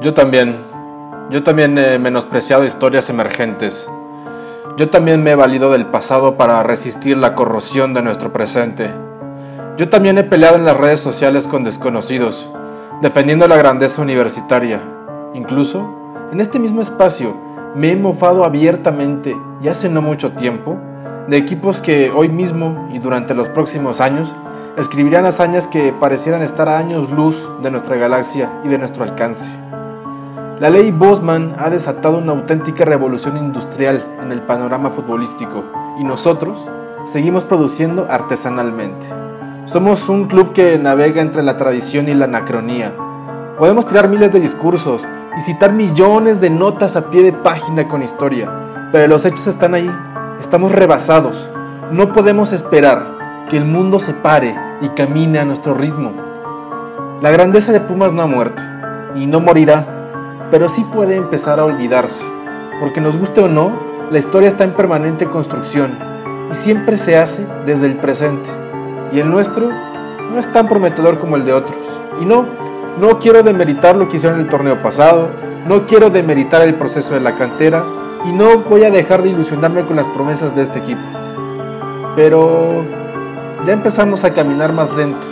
Yo también. Yo también he menospreciado historias emergentes. Yo también me he valido del pasado para resistir la corrosión de nuestro presente. Yo también he peleado en las redes sociales con desconocidos, defendiendo la grandeza universitaria. Incluso, en este mismo espacio, me he mofado abiertamente y hace no mucho tiempo de equipos que hoy mismo y durante los próximos años escribirán hazañas que parecieran estar a años luz de nuestra galaxia y de nuestro alcance. La ley Bosman ha desatado una auténtica revolución industrial en el panorama futbolístico y nosotros seguimos produciendo artesanalmente. Somos un club que navega entre la tradición y la anacronía. Podemos tirar miles de discursos y citar millones de notas a pie de página con historia, pero los hechos están ahí. Estamos rebasados. No podemos esperar que el mundo se pare y camine a nuestro ritmo. La grandeza de Pumas no ha muerto y no morirá pero sí puede empezar a olvidarse, porque nos guste o no, la historia está en permanente construcción y siempre se hace desde el presente. Y el nuestro no es tan prometedor como el de otros. Y no, no quiero demeritar lo que hicieron el torneo pasado, no quiero demeritar el proceso de la cantera y no voy a dejar de ilusionarme con las promesas de este equipo. Pero ya empezamos a caminar más lento.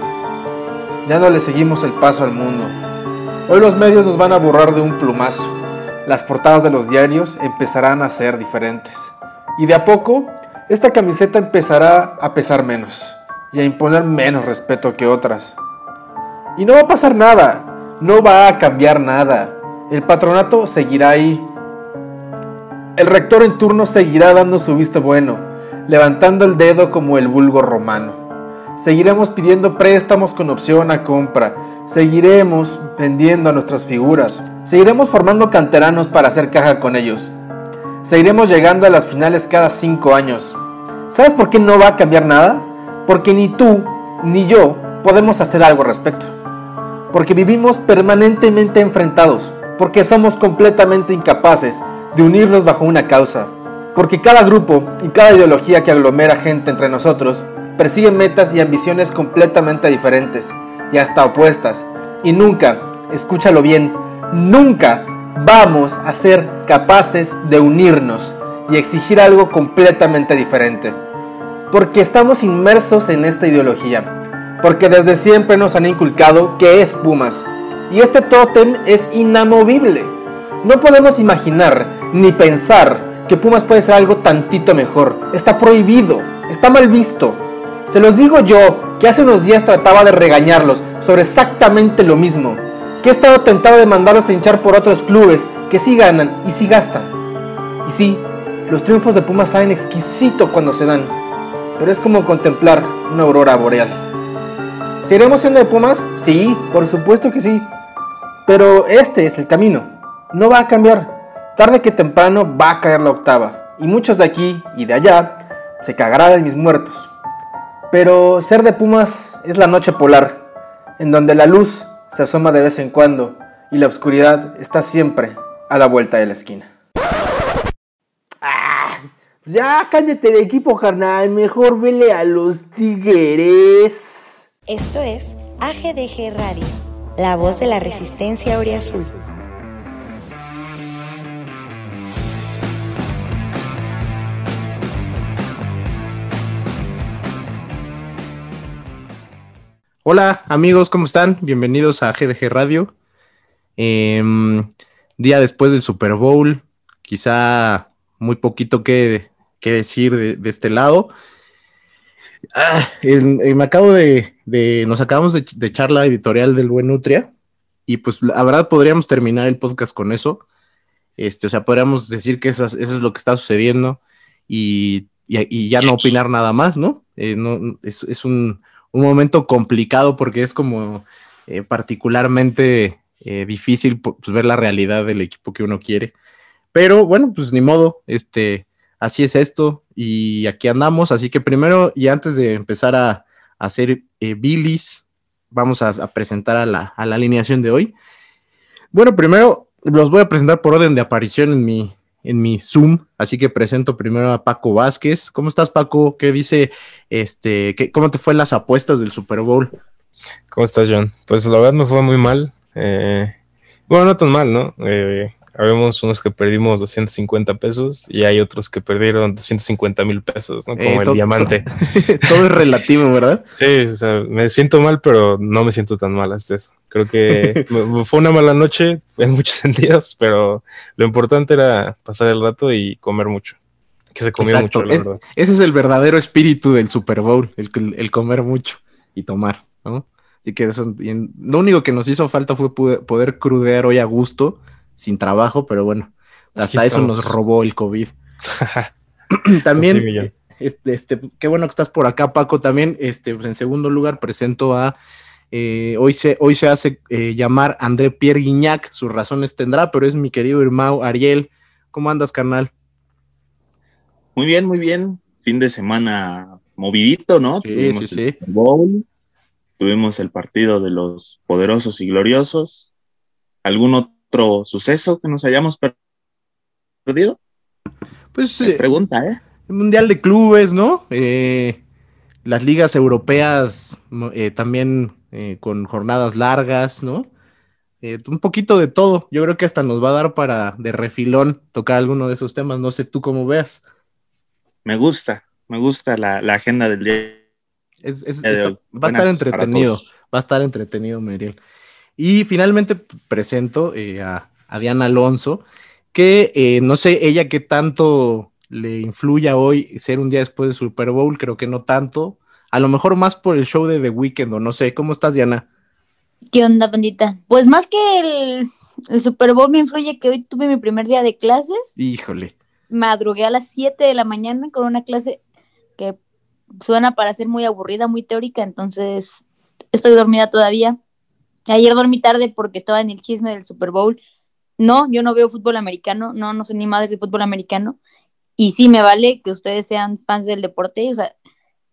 Ya no le seguimos el paso al mundo. Hoy los medios nos van a borrar de un plumazo. Las portadas de los diarios empezarán a ser diferentes. Y de a poco, esta camiseta empezará a pesar menos y a imponer menos respeto que otras. Y no va a pasar nada, no va a cambiar nada. El patronato seguirá ahí. El rector en turno seguirá dando su visto bueno, levantando el dedo como el vulgo romano. Seguiremos pidiendo préstamos con opción a compra Seguiremos vendiendo a nuestras figuras. Seguiremos formando canteranos para hacer caja con ellos. Seguiremos llegando a las finales cada cinco años. ¿Sabes por qué no va a cambiar nada? Porque ni tú ni yo podemos hacer algo al respecto. Porque vivimos permanentemente enfrentados. Porque somos completamente incapaces de unirnos bajo una causa. Porque cada grupo y cada ideología que aglomera gente entre nosotros persigue metas y ambiciones completamente diferentes y hasta opuestas. Y nunca, escúchalo bien, nunca vamos a ser capaces de unirnos y exigir algo completamente diferente. Porque estamos inmersos en esta ideología. Porque desde siempre nos han inculcado que es Pumas. Y este tótem es inamovible. No podemos imaginar ni pensar que Pumas puede ser algo tantito mejor. Está prohibido, está mal visto. Se los digo yo, que hace unos días trataba de regañarlos sobre exactamente lo mismo, que he estado tentado de mandarlos a hinchar por otros clubes que sí ganan y sí gastan. Y sí, los triunfos de Pumas saben exquisito cuando se dan, pero es como contemplar una aurora boreal. ¿Seguiremos siendo de Pumas? Sí, por supuesto que sí. Pero este es el camino. No va a cambiar. Tarde que temprano va a caer la octava. Y muchos de aquí y de allá se cagarán de mis muertos. Pero ser de Pumas es la noche polar, en donde la luz se asoma de vez en cuando y la oscuridad está siempre a la vuelta de la esquina. Ah, ya cállate de equipo, carnal. Mejor vele a los tigres. Esto es AGDG Radio, la voz de la resistencia Azul. Hola amigos, ¿cómo están? Bienvenidos a GDG Radio. Em, día después del Super Bowl, quizá muy poquito que, decir de, este lado. Ah, me acabo de, nos acabamos de, echar la editorial del Buen Nutria y pues la verdad podríamos terminar el podcast con eso. Este, o sea, podríamos decir que eso, es lo que está sucediendo y, ya no opinar nada más, ¿no? Eh, no es un un momento complicado porque es como eh, particularmente eh, difícil pues, ver la realidad del equipo que uno quiere. Pero bueno, pues ni modo, este, así es esto y aquí andamos. Así que primero y antes de empezar a, hacer eh, bilis, vamos a, presentar a la, a la, alineación de hoy. Bueno, primero los voy a presentar por orden de aparición en mi, en mi Zoom, así que presento primero a Paco Vázquez. ¿Cómo estás, Paco? ¿Qué dice, este, cómo te fue las apuestas del Super Bowl? ¿Cómo estás, John? Pues la verdad me fue muy mal. Eh, Bueno, no tan mal, ¿no? Eh, habemos unos que perdimos 250 pesos y hay otros que perdieron 250 mil pesos, ¿no? Como Eh, el diamante. Todo es relativo, ¿verdad? Sí, o sea, me siento mal, pero no me siento tan mal hasta eso. Creo que fue una mala noche en muchos sentidos, pero lo importante era pasar el rato y comer mucho. Que se comió Exacto. mucho, la Es- verdad. ese es el verdadero espíritu del Super Bowl, el, el comer mucho y tomar, ¿no? Así que eso, y en- lo único que nos hizo falta fue poder, poder crudear hoy a gusto, sin trabajo, pero bueno, hasta eso nos robó el COVID. También, Millán. este, este, qué bueno que estás por acá, Paco. También, este, pues en segundo lugar, presento a. eh, hoy, se, hoy se hace eh, llamar André Pierre Guignac, sus razones tendrá, pero es mi querido hermano Ariel. ¿Cómo andas, carnal? Muy bien, muy bien. Fin de semana movidito, ¿no? Sí, Tuvimos sí, el sí. Bowl, tuvimos el partido de los poderosos y gloriosos. ¿Algún otro suceso que nos hayamos per- perdido? Pues Es eh, pregunta, ¿eh? el Mundial de Clubes, ¿no? Eh, las ligas europeas eh, también eh, con jornadas largas, ¿no? Eh, un poquito de todo. Yo creo que hasta nos va a dar para de refilón tocar alguno de esos temas. No sé tú cómo veas. Me gusta, me gusta la, la agenda del día. Es- está- va a estar entretenido. Va a estar entretenido, Muriel. Y finalmente presento eh, a, a Diana Alonso, que eh, no sé ella qué tanto le influya hoy ser un día después de Super Bowl, creo que no tanto. A lo mejor más por el show de The Weeknd o no sé. ¿Cómo estás, Diana? ¿Qué onda, bandita? Pues más que el, el Super Bowl me influye que hoy tuve mi primer día de clases. Híjole. Madrugué a las 7 de la mañana con una clase que suena para ser muy aburrida, muy teórica, entonces estoy dormida todavía. Ayer dormí tarde porque estaba en el chisme del Super Bowl. No, yo no veo fútbol americano, no, no soy ni madre de fútbol americano. Y sí me vale que ustedes sean fans del deporte, o sea,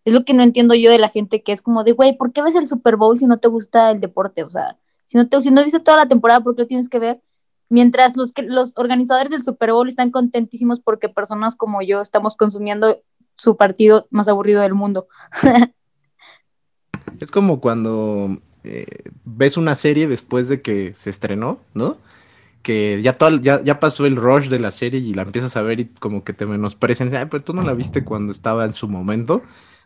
es lo que no entiendo yo de la gente que es como de, güey, ¿por qué ves el Super Bowl si no te gusta el deporte? O sea, si no te si no viste toda la temporada, ¿por qué lo tienes que ver? Mientras los que los organizadores del Super Bowl están contentísimos porque personas como yo estamos consumiendo su partido más aburrido del mundo. Es como cuando eh, ves una serie después de que se estrenó, ¿no? Que ya, toda- ya, ya pasó el rush de la serie y la empiezas a ver y como que te menosprecian. Ay, pero tú no la viste cuando estaba en su momento.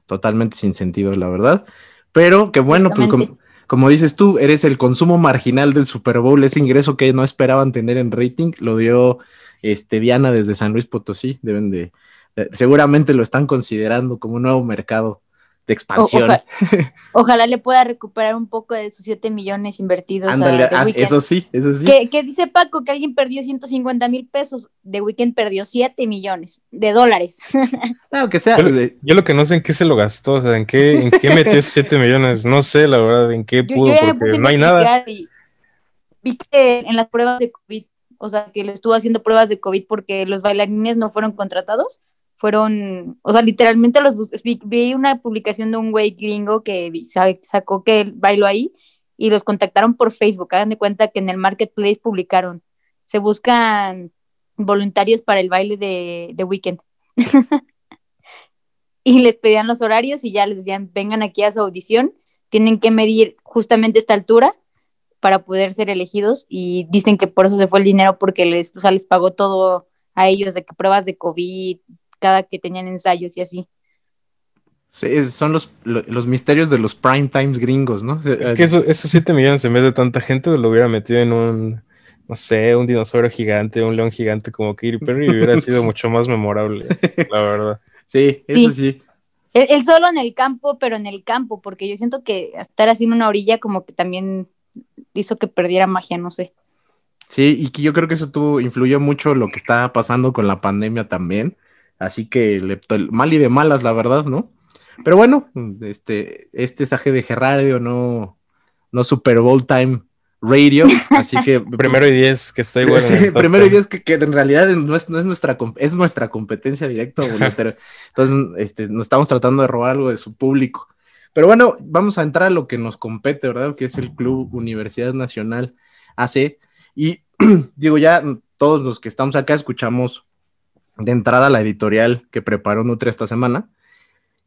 Totalmente sin sentido, la verdad. Pero que bueno, pues como, como dices tú, eres el consumo marginal del Super Bowl. Ese ingreso que no esperaban tener en rating lo dio este, Diana desde San Luis Potosí. Deben de, de- seguramente lo están considerando como un nuevo mercado de expansión. oja- ojalá le pueda recuperar un poco de sus 7 millones invertidos. Ándale, a The ah, eso sí, eso sí. Que, que dice Paco que alguien perdió 150 mil pesos. The Weeknd perdió 7 millones de dólares. Claro que sea. Yo, lo- eh, yo lo que no sé en qué se lo gastó, o sea, en qué, en qué metió esos 7 millones. No sé, la verdad, en qué pudo, yo porque no hay nada. y vi que en las pruebas de COVID, o sea, que le estuvo haciendo pruebas de COVID porque los bailarines no fueron contratados, fueron, o sea, literalmente los vi, vi una publicación de un güey gringo que sacó que él bailó ahí y los contactaron por Facebook. Hagan de cuenta que en el marketplace publicaron, se buscan voluntarios para el baile de, de Weekend. y les pedían los horarios y ya les decían, vengan aquí a su audición, tienen que medir justamente esta altura para poder ser elegidos y dicen que por eso se fue el dinero porque les, o les pagó todo a ellos de que pruebas de COVID, cada que tenían ensayos y así. sí, son los, lo- los misterios de los prime times gringos, ¿no? Es que eso- esos 7 millones en vez de tanta gente lo hubiera metido en un, no sé, un dinosaurio gigante, un león gigante como Katy Perry y hubiera sido mucho más memorable, la verdad. Sí, eso sí. Él, él solo en el campo, pero en el campo, porque yo siento que estar así en una orilla como que también hizo que perdiera magia, no sé. Sí, y que yo creo que eso tuvo, influyó mucho lo que está pasando con la pandemia también. Así que le- mal y de malas, la verdad, ¿no? Pero bueno, este, este es AG de Radio, no, no Super Bowl Time Radio. Así que Primero y 10, que está igual. Sí, primero y diez que, que en realidad no es, no es nuestra es nuestra competencia directa, boletero. Entonces, este, nos estamos tratando de robar algo de su público. Pero bueno, vamos a entrar a lo que nos compete, ¿verdad? Que es el Club Universidad Nacional AC. Y digo, ya todos los que estamos acá escuchamos de entrada la editorial que preparó Nutria esta semana.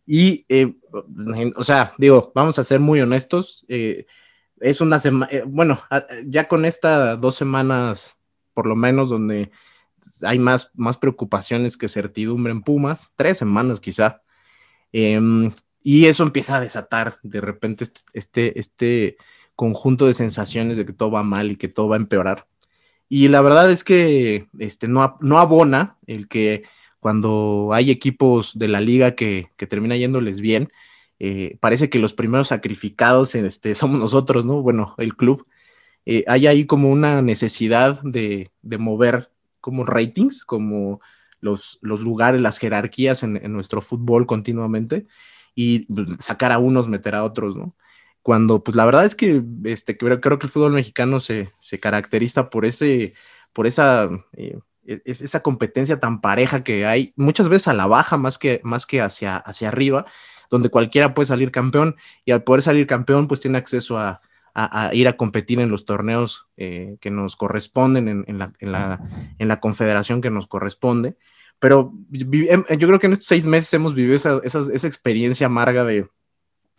Y, eh, o sea, digo, vamos a ser muy honestos. eh, es una semana, bueno, a- ya con estas dos semanas, por lo menos, donde hay más, más preocupaciones que certidumbre en Pumas, tres semanas quizá, em, y eso empieza a desatar de repente este, este, este conjunto de sensaciones de que todo va mal y que todo va a empeorar. Y la verdad es que este, no, no abona el que cuando hay equipos de la liga que, que termina yéndoles bien, eh, parece que los primeros sacrificados este, somos nosotros, ¿no? Bueno, el club. Eh, hay ahí como una necesidad de, de mover como ratings, como los, los lugares, las jerarquías en, en nuestro fútbol continuamente y pues, sacar a unos, meter a otros, ¿no? Cuando, pues la verdad es que este, creo, que el fútbol mexicano se, se caracteriza por ese, por esa, eh, es- esa competencia tan pareja que hay, muchas veces a la baja más que, más que hacia, hacia arriba, donde cualquiera puede salir campeón y al poder salir campeón, pues tiene acceso a, a- ir a competir en los torneos eh, que nos corresponden, en, en la, en, la, en la confederación que nos corresponde. Pero em- yo creo que en estos seis meses hemos vivido esa, esa- esa experiencia amarga de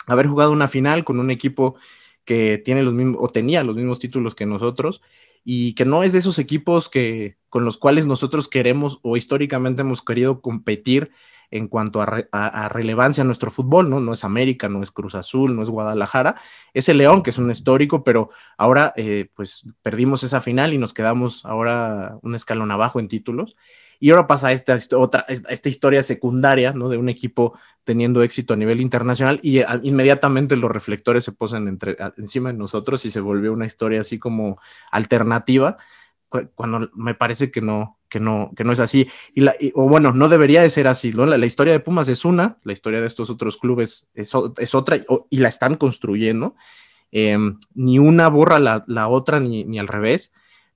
haber jugado una final con un equipo que tiene los mismos, o tenía los mismos títulos que nosotros, y que no es de esos equipos que, con los cuales nosotros queremos o históricamente hemos querido competir en cuanto a, re- a- a relevancia en nuestro fútbol, ¿no? No es América, no es Cruz Azul, no es Guadalajara, es el León, que es un histórico, pero ahora eh, pues perdimos esa final y nos quedamos ahora un escalón abajo en títulos. Y ahora pasa esta, otra, esta, historia secundaria, ¿no? De un equipo teniendo éxito a nivel internacional y eh, inmediatamente los reflectores se posan entre, a- encima de nosotros y se volvió una historia así como alternativa, cu- cuando me parece que no, que no, que no es así. Y la, o bueno, no debería de ser así. La, la historia de Pumas es una, la historia de estos otros clubes es, es otra y, la están construyendo. Eh, ni una borra la, la otra ni, ni al revés,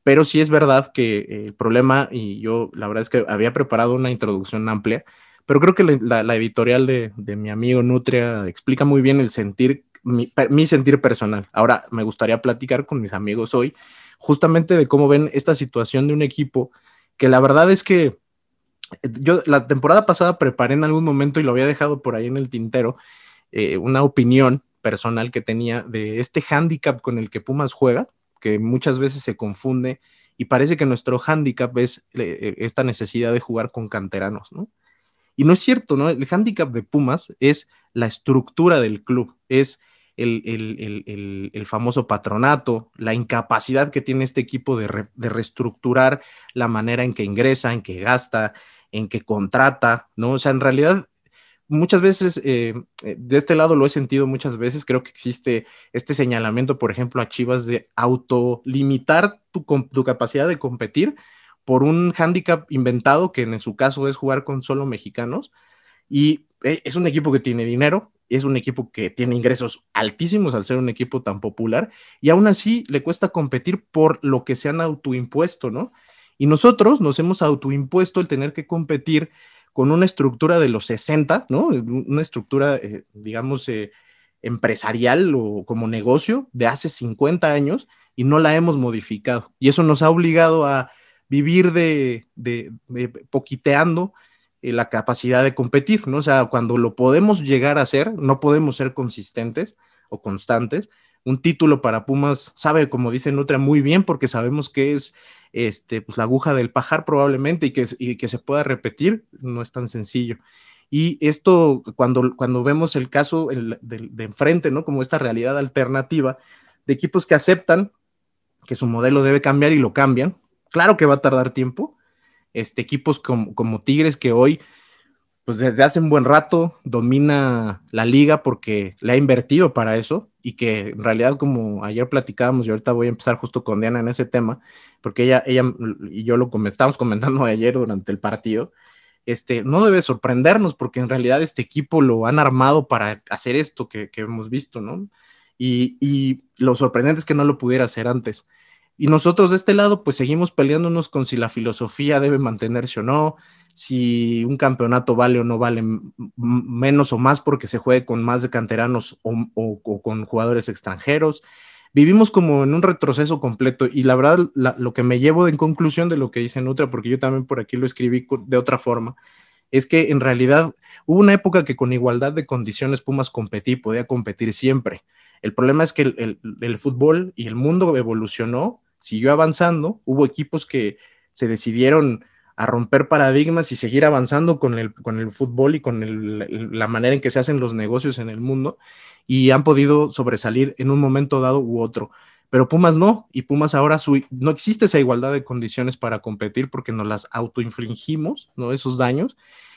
pero sí es verdad que eh, el problema, y yo la verdad es que había preparado una introducción amplia, pero creo que la, editorial de, de mi amigo Nutria explica muy bien el sentir, mi, mi sentir personal. Ahora me gustaría platicar con mis amigos hoy justamente de cómo ven esta situación de un equipo que la verdad es que eh, yo la temporada pasada preparé en algún momento y lo había dejado por ahí en el tintero, eh, una opinión personal que tenía de este handicap con el que Pumas juega, que muchas veces se confunde y parece que nuestro handicap es eh, esta necesidad de jugar con canteranos, ¿no? Y no es cierto, ¿no? El handicap de Pumas es la estructura del club, es el, el- el- el- famoso patronato, la incapacidad que tiene este equipo de, de reestructurar la manera en que ingresa, en que gasta, en que contrata, ¿no? O sea, en realidad, muchas veces, eh, eh, de este lado lo he sentido muchas veces, creo que existe este señalamiento, por ejemplo, a Chivas de autolimitar tu, capacidad de competir por un hándicap inventado, que en su caso es jugar con solo mexicanos, y eh, es un equipo que tiene dinero, es un equipo que tiene ingresos altísimos al ser un equipo tan popular, y aún así le cuesta competir por lo que se han autoimpuesto, ¿no? Y nosotros nos hemos autoimpuesto el tener que competir con una estructura de los 60, ¿no? Una estructura, eh, digamos, eh, empresarial o como negocio de hace 50 años y no la hemos modificado. Y eso nos ha obligado a vivir de, poquiteando eh, la capacidad de competir, ¿no? O sea, cuando lo podemos llegar a hacer, no podemos ser consistentes o constantes. Un título para Pumas sabe, como dice Nutria, muy bien porque sabemos que es este, pues, la aguja del pajar probablemente y que, y que se pueda repetir, no es tan sencillo. Y esto, cuando, cuando vemos el caso de, de, enfrente, ¿no? Como esta realidad alternativa de equipos que aceptan que su modelo debe cambiar y lo cambian, claro que va a tardar tiempo. Este, equipos como, como Tigres que hoy, pues desde hace un buen rato, domina la liga porque le ha invertido para eso y que en realidad, como ayer platicábamos, y ahorita voy a empezar justo con Diana en ese tema, porque ella, ella y yo lo estábamos comentando ayer durante el partido, este, no debe sorprendernos porque en realidad este equipo lo han armado para hacer esto que, que hemos visto, ¿no? Y, y, lo sorprendente es que no lo pudiera hacer antes. Y nosotros de este lado, pues seguimos peleándonos con si la filosofía debe mantenerse o no, si un campeonato vale o no vale menos o más porque se juegue con más de canteranos o, con jugadores extranjeros. Vivimos como en un retroceso completo y la verdad lo que me llevo en conclusión de lo que dice Nutra, porque yo también por aquí lo escribí de otra forma, es que en realidad hubo una época que con igualdad de condiciones Pumas competí, podía competir siempre. El problema es que el- el fútbol y el mundo evolucionó, siguió avanzando, hubo equipos que se decidieron a romper paradigmas y seguir avanzando con el, con el fútbol y con la manera en que se hacen los negocios en el mundo y han podido sobresalir en un momento dado u otro. Pero Pumas no, y Pumas ahora su- no existe esa igualdad de condiciones para competir porque nos las autoinfligimos, ¿no? Esos daños.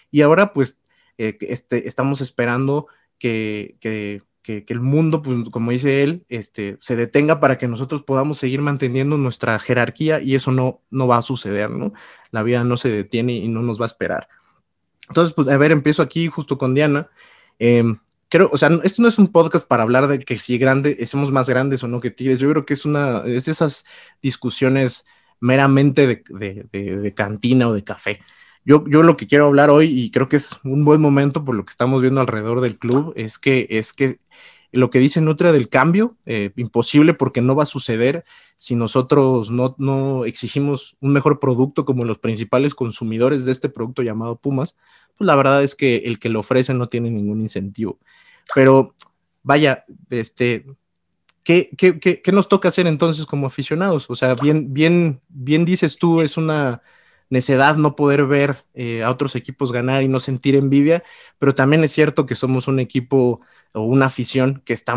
Y ahora pues eh, este, estamos esperando que, que, que- el mundo, pues como dice él, este, se detenga para que nosotros podamos seguir manteniendo nuestra jerarquía y eso no, no va a suceder, ¿no? La vida no se detiene y no nos va a esperar. Entonces, pues a ver, empiezo aquí justo con Diana. Em, creo, o sea, esto no es un podcast para hablar de que si grande, somos más grandes o no que Tigres. Yo creo que es una, es esas discusiones meramente de- de cantina o de café. Yo, yo lo que quiero hablar hoy, y creo que es un buen momento por lo que estamos viendo alrededor del club, es que, es que lo que dice Nutria del cambio, eh, imposible porque no va a suceder si nosotros no, no exigimos un mejor producto como los principales consumidores de este producto llamado Pumas, pues la verdad es que el que lo ofrece no tiene ningún incentivo. Pero vaya, este, ¿qué, qué, qué, qué nos toca hacer entonces como aficionados? O sea, bien, bien, bien dices tú, es una necedad no poder ver eh, a otros equipos ganar y no sentir envidia, pero también es cierto que somos un equipo o una afición que está,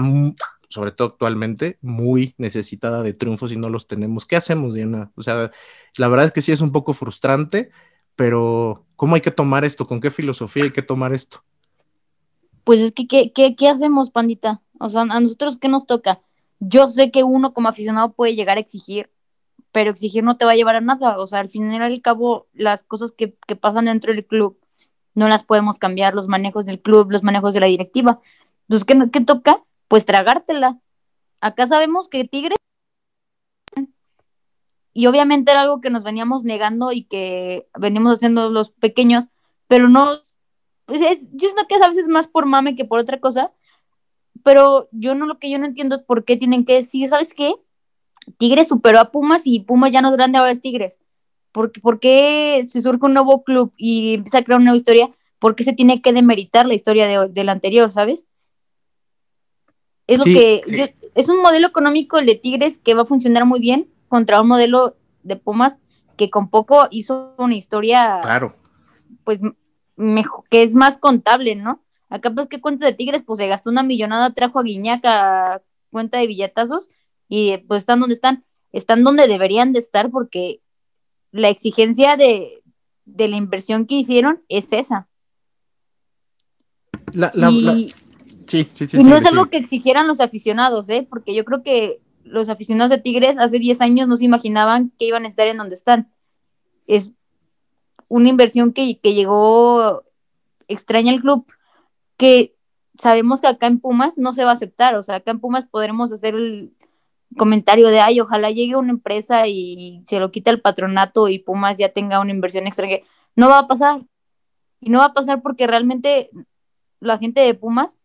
sobre todo actualmente, muy necesitada de triunfos y no los tenemos. ¿Qué hacemos, Diana? O sea, la verdad es que sí es un poco frustrante, pero ¿cómo hay que tomar esto? ¿Con qué filosofía hay que tomar esto? Pues es que, ¿qué, qué, qué hacemos, pandita? O sea, a nosotros, ¿qué nos toca? Yo sé que uno como aficionado puede llegar a exigir, pero exigir no te va a llevar a nada. O sea, al final al cabo, las cosas que, que pasan dentro del club no las podemos cambiar, los manejos del club, los manejos de la directiva. Entonces, ¿qué, qué toca? Pues tragártela. Acá sabemos que Tigres y obviamente era algo que nos veníamos negando y que veníamos haciendo los pequeños, pero no, pues es, yo siento que a veces más por mame que por otra cosa, pero yo no lo que yo no entiendo es por qué tienen que decir, ¿sabes qué? Tigres superó a Pumas y Pumas ya no es grande, ahora es Tigres. ¿Por, qué- por qué si surge un nuevo club y empieza a crear una nueva historia, por qué se tiene que demeritar la historia de, del anterior, ¿sabes? Es Sí, lo que sí. yo- es un modelo económico el de Tigres que va a funcionar muy bien contra un modelo de Pumas que con poco hizo una historia Claro. pues mejor, que es más contable, ¿no? Acá pues qué cuenta de Tigres, pues se gastó una millonada, trajo a Guiñac a cuenta de billetazos y pues están donde están, están donde deberían de estar porque la exigencia de, de la inversión que hicieron es esa. La- la- y, la- Sí, sí, sí. y no es algo que exigieran los aficionados, ¿eh? Porque yo creo que los aficionados de Tigres hace 10 años no se imaginaban que iban a estar en donde están. Es una inversión que, que llegó extraña al club, que sabemos que acá en Pumas no se va a aceptar. O sea, acá en Pumas podremos hacer el comentario de, ay, ojalá llegue una empresa y se lo quite el patronato y Pumas ya tenga una inversión extranjera. No va a pasar. Y no va a pasar porque realmente la gente de Pumas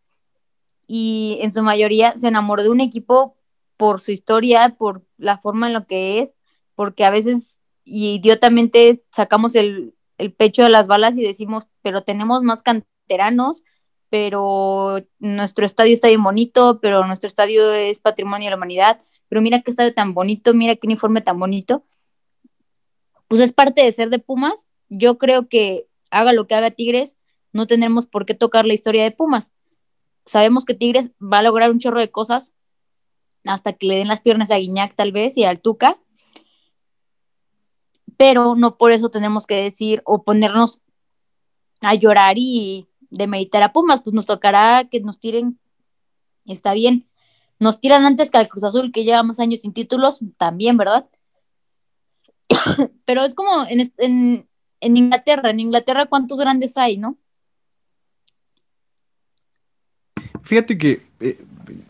y en su mayoría se enamoró de un equipo por su historia, por la forma en lo que es, porque a veces idiotamente sacamos el, el pecho de las balas y decimos, pero tenemos más canteranos, pero nuestro estadio está bien bonito, pero nuestro estadio es patrimonio de la humanidad, pero mira qué estadio tan bonito, mira qué uniforme tan bonito. Pues es parte de ser de Pumas. Yo creo que haga lo que haga Tigres, no tendremos por qué tocar la historia de Pumas. Sabemos que Tigres va a lograr un chorro de cosas hasta que le den las piernas a Guiñac tal vez y al Tuca, pero no por eso tenemos que decir o ponernos a llorar y demeritar a Pumas, pues nos tocará que nos tiren, está bien, nos tiran antes que al Cruz Azul que lleva más años sin títulos, también, ¿verdad? pero es como en, en, Inglaterra, en Inglaterra cuántos grandes hay, ¿no? Fíjate que eh,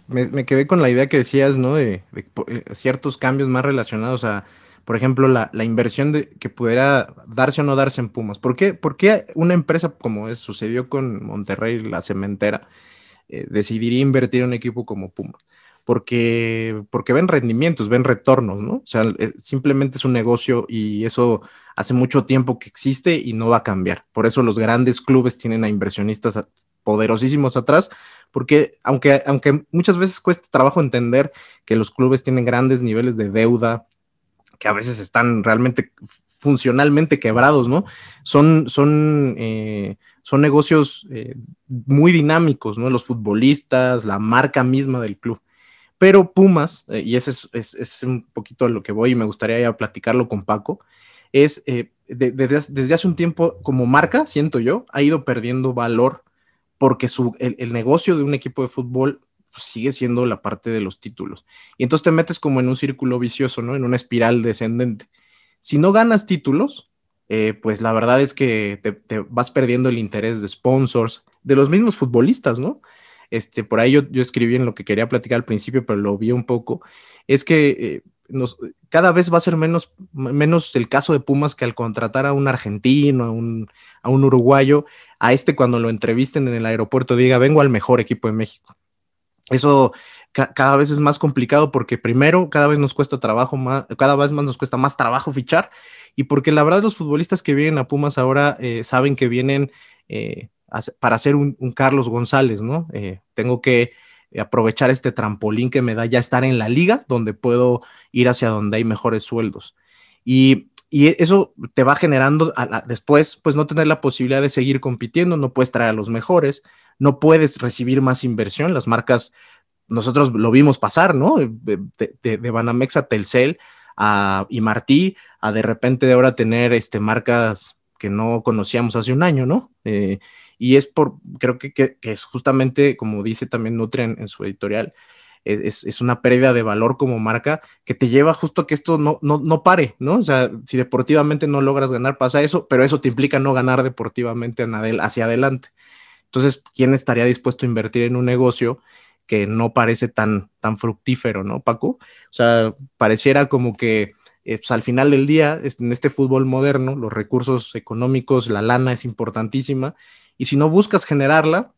me, quedé con la idea que decías, ¿no? De, eh, ciertos cambios más relacionados a, por ejemplo, la, la inversión de, que pudiera darse o no darse en Pumas. ¿Por qué, por qué una empresa como es, sucedió con Monterrey, la cementera, eh, decidiría invertir en un equipo como Pumas? Porque, porque ven rendimientos, ven retornos, ¿no? O sea, eh, simplemente es un negocio y eso hace mucho tiempo que existe y no va a cambiar. Por eso los grandes clubes tienen a inversionistas poderosísimos atrás, porque aunque, aunque muchas veces cuesta trabajo entender que los clubes tienen grandes niveles de deuda, que a veces están realmente funcionalmente quebrados, ¿no? Son, son, eh, son negocios eh, muy dinámicos, ¿no? Los futbolistas, la marca misma del club. Pero Pumas, eh, y ese es, un poquito a lo que voy y me gustaría ya platicarlo con Paco, es desde hace un tiempo como marca, siento yo, ha ido perdiendo valor porque su, el, negocio de un equipo de fútbol sigue siendo la parte de los títulos. Y entonces te metes como en un círculo vicioso, ¿no? En una espiral descendente. Si no ganas títulos, eh, pues la verdad es que te, vas perdiendo el interés de sponsors, de los mismos futbolistas, ¿no? Este, por ahí yo, escribí en lo que quería platicar al principio, pero lo vi un poco, es que eh, cada vez va a ser menos, menos el caso de Pumas que al contratar a un argentino, a un, a un uruguayo, a este cuando lo entrevisten en el aeropuerto diga, vengo al mejor equipo de México. Eso cada vez es más complicado porque primero cada vez nos cuesta trabajo más, cada vez más nos cuesta más trabajo fichar y porque la verdad los futbolistas que vienen a Pumas ahora eh, saben que vienen eh, para ser un, Carlos González, ¿no? Eh, tengo que aprovechar este trampolín que me da ya estar en la liga donde puedo ir hacia donde hay mejores sueldos. Y, eso te va generando después, pues no tener la posibilidad de seguir compitiendo, no puedes traer a los mejores, no puedes recibir más inversión, las marcas nosotros lo vimos pasar, ¿no? De, de, Banamex a Telcel a, y Martí, a de repente de ahora tener este, marcas que no conocíamos hace un año, ¿no? Eh, y es por, creo que, que, es justamente, como dice también Nutren en, su editorial, es, es, una pérdida de valor como marca que te lleva justo a que esto no, no, no pare, ¿no? O sea, si deportivamente no logras ganar, pasa eso, pero eso te implica no ganar deportivamente hacia adelante. Entonces, ¿quién estaría dispuesto a invertir en un negocio que no parece tan, tan fructífero, ¿no, Paco? O sea, pareciera como que eh, pues, al final del día, en este fútbol moderno, los recursos económicos, la lana es importantísima, y si no buscas generarla,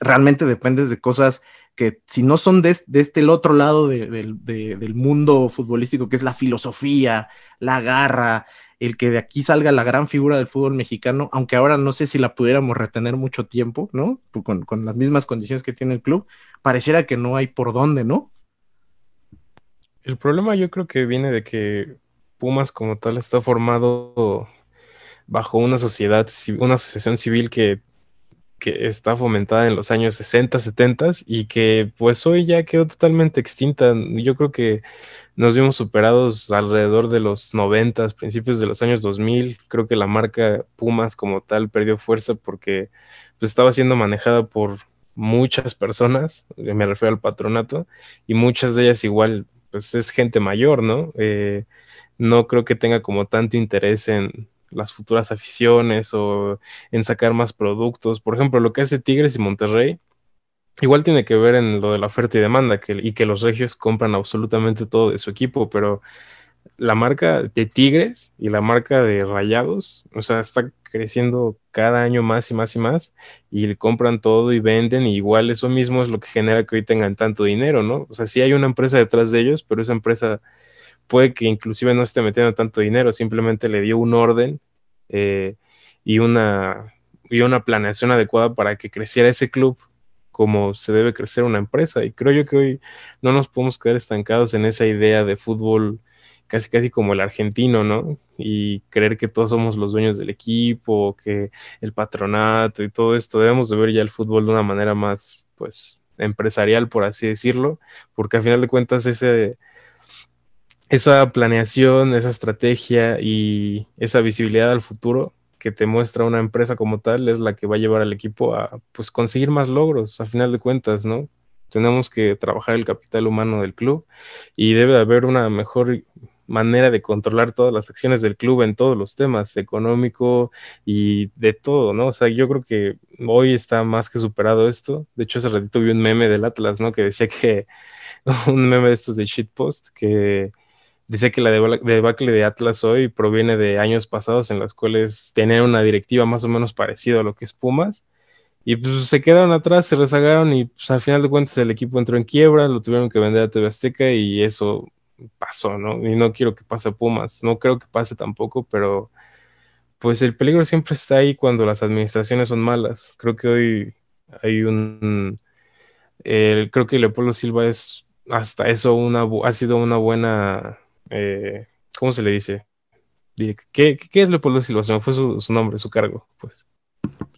realmente dependes de cosas que si no son de, este el otro lado del mundo futbolístico, que es la filosofía, la garra, el que de aquí salga la gran figura del fútbol mexicano, aunque ahora no sé si la pudiéramos retener mucho tiempo, ¿no? Con, con las mismas condiciones que tiene el club, pareciera que no hay por dónde, ¿no? El problema yo creo que viene de que Pumas como tal está formado bajo una sociedad, una asociación civil que que está fomentada en los años 60, 70 y que pues hoy ya quedó totalmente extinta. Yo creo que nos vimos superados alrededor de los 90, principios de los años 2000. Creo que la marca Pumas como tal perdió fuerza porque pues, estaba siendo manejada por muchas personas, me refiero al patronato, y muchas de ellas igual pues es gente mayor, ¿no? Eh, no creo que tenga como tanto interés en, las futuras aficiones o en sacar más productos. Por ejemplo, lo que hace Tigres y Monterrey, igual tiene que ver en lo de la oferta y demanda que, y que los regios compran absolutamente todo de su equipo, pero la marca de Tigres y la marca de Rayados, o sea, está creciendo cada año más y más y más y compran todo y venden y igual eso mismo es lo que genera que hoy tengan tanto dinero, ¿no? O sea, sí hay una empresa detrás de ellos, pero esa empresa puede que inclusive no esté metiendo tanto dinero, simplemente le dio un orden eh, y, una, y una planeación adecuada para que creciera ese club como se debe crecer una empresa. Y creo yo que hoy no nos podemos quedar estancados en esa idea de fútbol casi casi como el argentino, ¿no? Y creer que todos somos los dueños del equipo, que el patronato y todo esto. Debemos de ver ya el fútbol de una manera más, pues, empresarial, por así decirlo, porque al final de cuentas ese esa planeación, esa estrategia y esa visibilidad al futuro que te muestra una empresa como tal es la que va a llevar al equipo a pues conseguir más logros a final de cuentas, ¿no? Tenemos que trabajar el capital humano del club y debe haber una mejor manera de controlar todas las acciones del club en todos los temas, económico y de todo, ¿no? O sea, yo creo que hoy está más que superado esto. De hecho, hace ratito vi un meme del Atlas, ¿no? Que decía que un meme de estos de shitpost que Dice que la debacle de Atlas hoy proviene de años pasados en los cuales tenían una directiva más o menos parecida a lo que es Pumas. Y pues se quedaron atrás, se rezagaron y pues al final de cuentas el equipo entró en quiebra, lo tuvieron que vender a TV Azteca y eso pasó, ¿no? Y no quiero que pase a Pumas, no creo que pase tampoco, pero pues el peligro siempre está ahí cuando las administraciones son malas. Creo que hoy hay un... creo que Leopoldo Silva es hasta eso una, ha sido una buena... Eh, ¿Cómo se le dice? ¿Qué, qué es Leopoldo Silva? Se me fue su, nombre, su cargo, pues.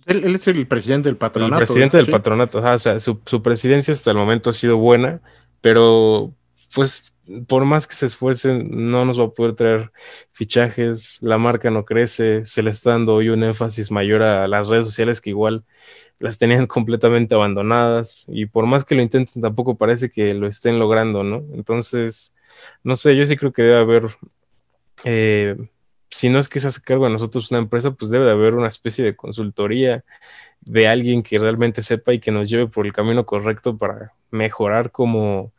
Él, es el presidente del patronato. El presidente del patronato, o sea, su, su, presidencia hasta el momento ha sido buena, pero pues por más que se esfuercen, no nos va a poder traer fichajes, la marca no crece, se le está dando hoy un énfasis mayor a las redes sociales que igual las tenían completamente abandonadas y por más que lo intenten tampoco parece que lo estén logrando, ¿no? Entonces, no sé, yo sí creo que debe haber, eh, si no es que se hace cargo de nosotros una empresa, pues debe de haber una especie de consultoría de alguien que realmente sepa y que nos lleve por el camino correcto para mejorar como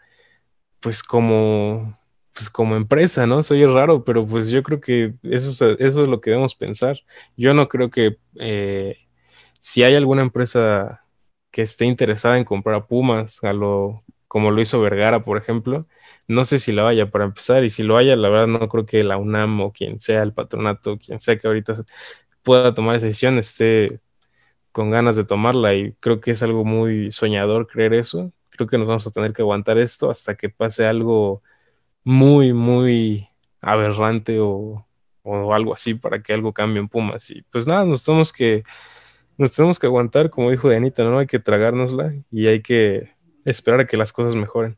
pues como, pues como empresa, ¿no? Soy raro, pero pues yo creo que eso es, eso es lo que debemos pensar. Yo no creo que eh, si hay alguna empresa que esté interesada en comprar a Pumas, a lo, como lo hizo Vergara, por ejemplo, no sé si la vaya para empezar, y si lo haya, la verdad no creo que la UNAM o quien sea el patronato, quien sea que ahorita pueda tomar esa decisión, esté con ganas de tomarla, y creo que es algo muy soñador creer eso, creo que nos vamos a tener que aguantar esto hasta que pase algo muy, muy aberrante o, algo así para que algo cambie en Pumas. Y pues nada, nos tenemos que, nos tenemos que aguantar, como dijo Anita, ¿no? Hay que tragárnosla y hay que esperar a que las cosas mejoren.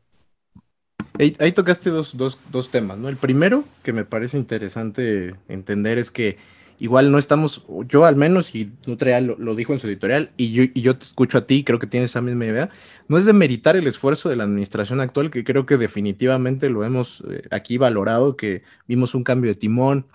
Ahí, tocaste dos, dos temas, ¿no? El primero que me parece interesante entender es que igual no estamos, yo al menos, y Nutreal lo, lo, dijo en su editorial, y yo, y yo te escucho a ti, creo que tienes esa misma idea, no es de meritar el esfuerzo de la administración actual, que creo que definitivamente lo hemos eh, aquí valorado, que vimos un cambio de timón,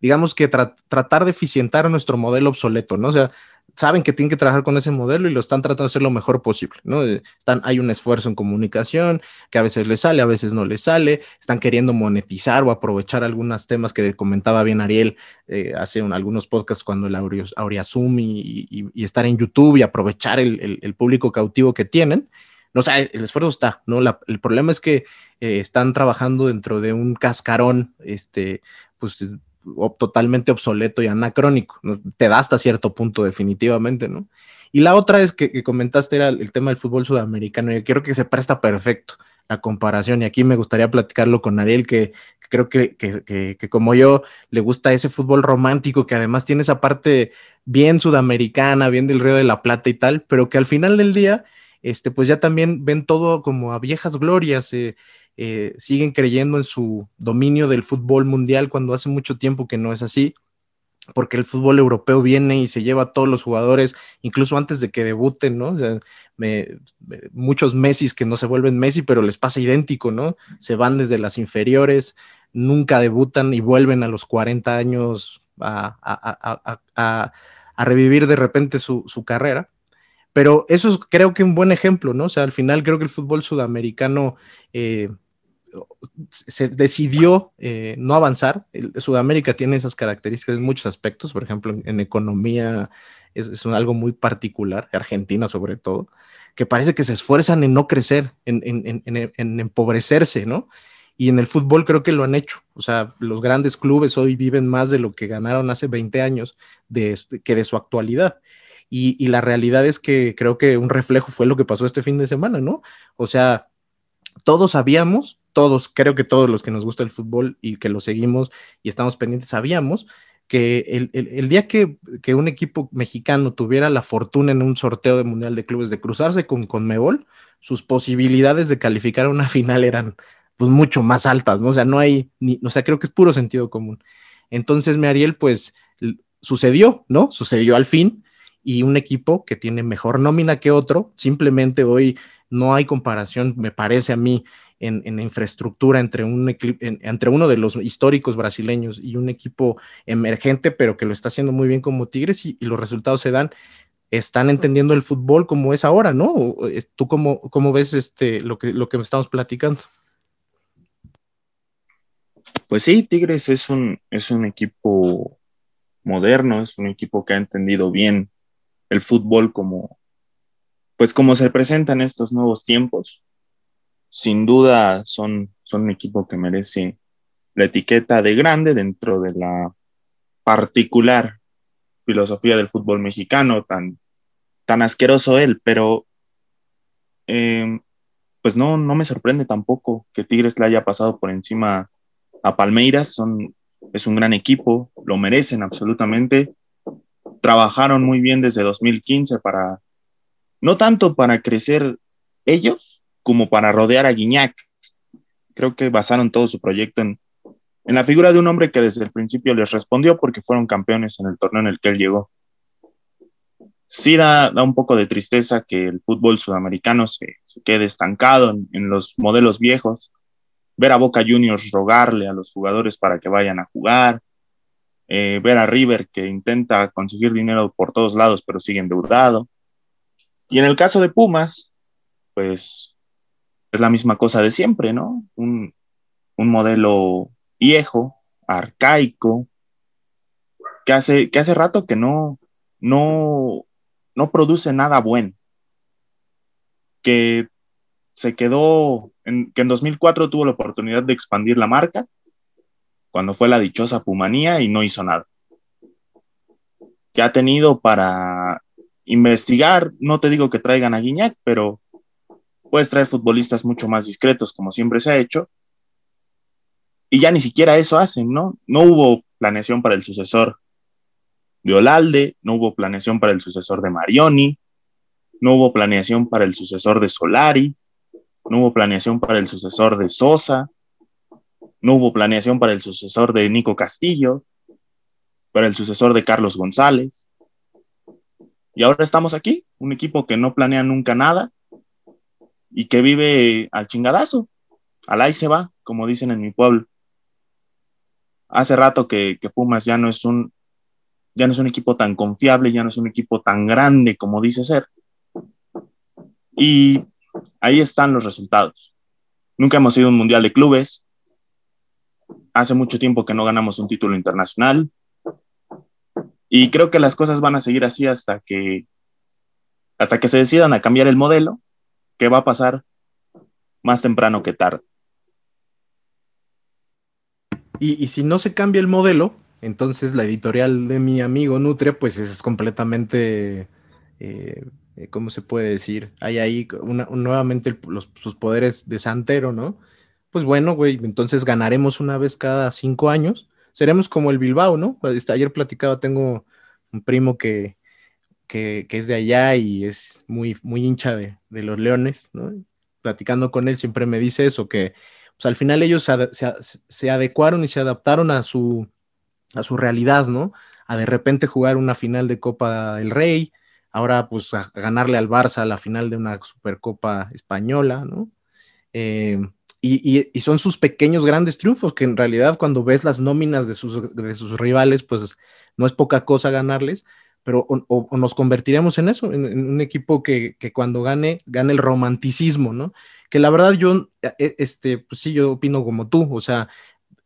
digamos que tratar de eficientar nuestro modelo obsoleto, ¿no? O sea, saben que tienen que trabajar con ese modelo y lo están tratando de hacer lo mejor posible, ¿no? Eh, están, hay un esfuerzo en comunicación que a veces les sale, a veces no les sale, están queriendo monetizar o aprovechar algunos temas que comentaba bien Ariel eh, hace algunos podcasts cuando el Aureazum y, y, estar en YouTube y aprovechar el, público cautivo que tienen. No, o sea, el esfuerzo está, ¿no? el problema es que eh, están trabajando dentro de un cascarón, este, pues totalmente obsoleto y anacrónico. Te da hasta cierto punto, definitivamente, ¿no? Y la otra es que, comentaste era el, tema del fútbol sudamericano, y creo que se presta perfecto la comparación. Y aquí me gustaría platicarlo con Ariel, que, creo que, que, como yo le gusta ese fútbol romántico, que además tiene esa parte bien sudamericana, bien del Río de la Plata y tal, pero que al final del día, este, pues ya también ven todo como a viejas glorias. Eh, eh, siguen creyendo en su dominio del fútbol mundial cuando hace mucho tiempo que no es así, porque el fútbol europeo viene y se lleva a todos los jugadores, incluso antes de que debuten, ¿no? muchos Messi que no se vuelven Messi, pero les pasa idéntico, ¿no? Se van desde las inferiores, nunca debutan y vuelven a los 40 años a, revivir de repente su, carrera. Pero eso es creo que un buen ejemplo, ¿no? O sea, al final creo que el fútbol sudamericano eh, se decidió eh, no avanzar. Sudamérica tiene esas características en muchos aspectos, por ejemplo, en, economía es, algo muy particular, Argentina sobre todo, que parece que se esfuerzan en no crecer, en, empobrecerse, ¿no? Y en el fútbol creo que lo han hecho. O sea, los grandes clubes hoy viven más de lo que ganaron hace 20 años de, que de su actualidad. Y, la realidad es que creo que un reflejo fue lo que pasó este fin de semana, ¿no? O sea, todos sabíamos todos, creo que todos los que nos gusta el fútbol y que lo seguimos y estamos pendientes, sabíamos que el, día que, un equipo mexicano tuviera la fortuna en un sorteo de Mundial de Clubes de cruzarse con Conmebol, sus posibilidades de calificar a una final eran pues mucho más altas, ¿no? O sea, no hay, ni, o sea, creo que es puro sentido común. Entonces, Ariel, pues sucedió, ¿no? Sucedió al fin y un equipo que tiene mejor nómina que otro, simplemente hoy no hay comparación, me parece a mí, en, infraestructura entre, un, entre uno de los históricos brasileños y un equipo emergente, pero que lo está haciendo muy bien como Tigres y, los resultados se dan. Están entendiendo el fútbol como es ahora, ¿no? ¿Tú cómo, cómo ves este, lo, que, lo que estamos platicando? Pues sí, Tigres es un, es un equipo moderno, es un equipo que ha entendido bien el fútbol como, pues como se presenta en estos nuevos tiempos sin duda son, son un equipo que merece la etiqueta de grande dentro de la particular filosofía del fútbol mexicano tan, tan asqueroso él, pero eh, pues no, no me sorprende tampoco que Tigres le haya pasado por encima a Palmeiras. Son, es un gran equipo, lo merecen absolutamente. Trabajaron muy bien desde 2015 para, no tanto para crecer ellos, como para rodear a Guiñac. Creo que basaron todo su proyecto en, en la figura de un hombre que desde el principio les respondió porque fueron campeones en el torneo en el que él llegó sí da, un poco de tristeza que el fútbol sudamericano se, quede estancado en, los modelos viejos. Ver a Boca Juniors rogarle a los jugadores para que vayan a jugar. Eh, ver a River que intenta conseguir dinero por todos lados, pero sigue endeudado. Y en el caso de Pumas, pues es la misma cosa de siempre, ¿no? Un, un modelo viejo, arcaico, que hace, que hace rato que no, no, no produce nada bueno. Que se quedó, en, que en 2004 tuvo la oportunidad de expandir la marca, cuando fue la dichosa Pumanía y no hizo nada. Que ha tenido para investigar, no te digo que traigan a Guiñac, pero puedes traer futbolistas mucho más discretos, como siempre se ha hecho. Y ya ni siquiera eso hacen, ¿no? No hubo planeación para el sucesor de Olalde, no hubo planeación para el sucesor de Marioni, no hubo planeación para el sucesor de Solari, no hubo planeación para el sucesor de Sosa, no hubo planeación para el sucesor de Nico Castillo, para el sucesor de Carlos González. Y ahora estamos aquí, un equipo que no planea nunca nada y que vive al chingadazo. Al ahí se va, como dicen en mi pueblo. Hace rato que, que Pumas ya no es un ya no es un equipo tan confiable, ya no es un equipo tan grande como dice ser. Y ahí están los resultados. Nunca hemos sido un mundial de clubes. Hace mucho tiempo que no ganamos un título internacional. Y creo que las cosas van a seguir así hasta que hasta que se decidan a cambiar el modelo, que va a pasar más temprano que tarde. Y, y si no se cambia el modelo, entonces la editorial de mi amigo Nutria, pues es completamente, eh, eh, ¿cómo se puede decir? Hay ahí nuevamente sus poderes de santero, ¿no? Pues bueno, güey, entonces ganaremos una vez cada cinco años. Seremos como el Bilbao, ¿no? Este, ayer platicaba, tengo un primo que, que, es de allá y es muy, muy hincha de, de los leones, ¿no? Platicando con él siempre me dice eso, que pues, al final ellos se adecuaron y se adaptaron a su a su realidad, ¿no? A de repente jugar una final de Copa del Rey, ahora pues a ganarle al Barça la final de una Supercopa española, ¿no? Eh, y, son sus pequeños grandes triunfos, que en realidad cuando ves las nóminas de sus, de sus rivales, pues no es poca cosa ganarles, pero o, nos convertiremos en eso, en, un equipo que, cuando gane, gane el romanticismo, ¿no? Que la verdad yo, e, este, pues sí, yo opino como tú, o sea,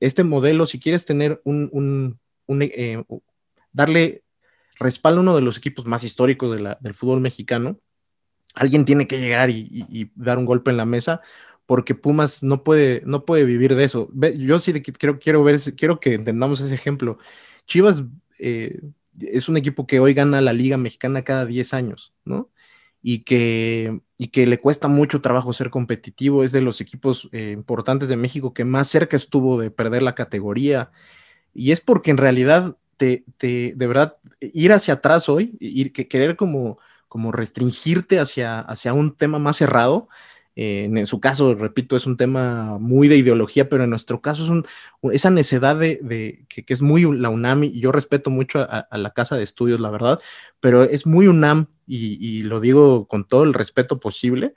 este modelo, si quieres tener un, eh, darle respaldo a uno de los equipos más históricos del fútbol mexicano, alguien tiene que llegar y, dar un golpe en la mesa porque Pumas no puede, no puede vivir de eso. Yo sí quiero, quiero ver, quiero que entendamos ese ejemplo. Chivas eh, es un equipo que hoy gana la Liga Mexicana cada 10 años, ¿no? y que, y que le cuesta mucho trabajo ser competitivo. Es de los equipos eh, importantes de México que más cerca estuvo de perder la categoría. Y es porque en realidad, te, te de verdad, ir hacia atrás hoy, ir, que querer como, como restringirte hacia, hacia un tema más cerrado, en su caso, repito, es un tema muy de ideología, pero en nuestro caso es esa necedad de, que, es muy la UNAM, y yo respeto mucho a, la casa de estudios, la verdad, pero es muy UNAM, y, lo digo con todo el respeto posible,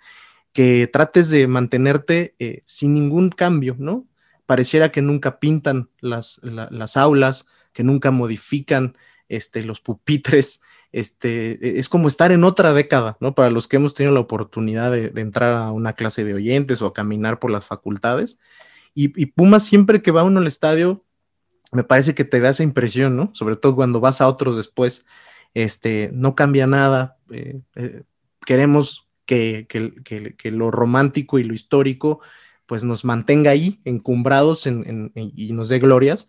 que trates de mantenerte eh, sin ningún cambio, ¿no? Pareciera que nunca pintan las, las aulas, que nunca modifican este, los pupitres, este, es como estar en otra década, ¿no? Para los que hemos tenido la oportunidad de, entrar a una clase de oyentes o a caminar por las facultades. Y, Pumas siempre que va uno al estadio, me parece que te da esa impresión, ¿no? Sobre todo cuando vas a otro después, este, no cambia nada. Eh, eh, queremos que, lo romántico y lo histórico pues nos mantenga ahí, encumbrados y nos dé glorias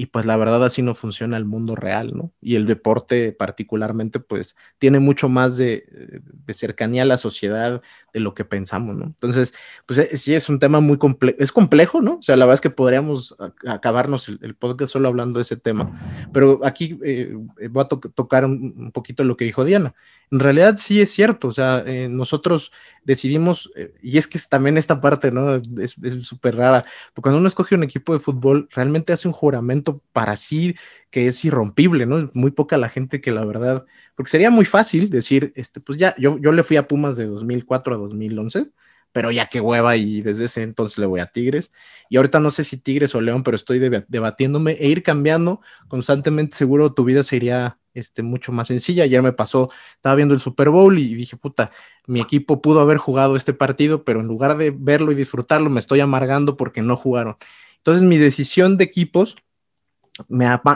y pues la verdad así no funciona el mundo real, ¿no? Y el deporte particularmente pues tiene mucho más de, cercanía a la sociedad de lo que pensamos, ¿no? Entonces, pues eh, sí es un tema muy complejo, es complejo, ¿no? O sea, la verdad es que podríamos acabarnos el, podcast solo hablando de ese tema, pero aquí eh, voy a tocar un, poquito lo que dijo Diana. En realidad sí es cierto, o sea, eh, nosotros decidimos, y es que también esta parte, ¿no? Es súper rara, porque cuando uno escoge un equipo de fútbol, realmente hace un juramento para sí que es irrompible, ¿no? Muy poca la gente que la verdad, porque sería muy fácil decir, este, pues ya, yo, yo le fui a Pumas de 2004 a 2011, pero ya qué hueva y desde ese entonces le voy a Tigres. Y ahorita no sé si Tigres o León, pero estoy debatiéndome e ir cambiando constantemente, seguro tu vida sería este, mucho más sencilla. Ayer me pasó, estaba viendo el Super Bowl y dije, puta, mi equipo pudo haber jugado este partido, pero en lugar de verlo y disfrutarlo, me estoy amargando porque no jugaron. Entonces mi decisión de equipos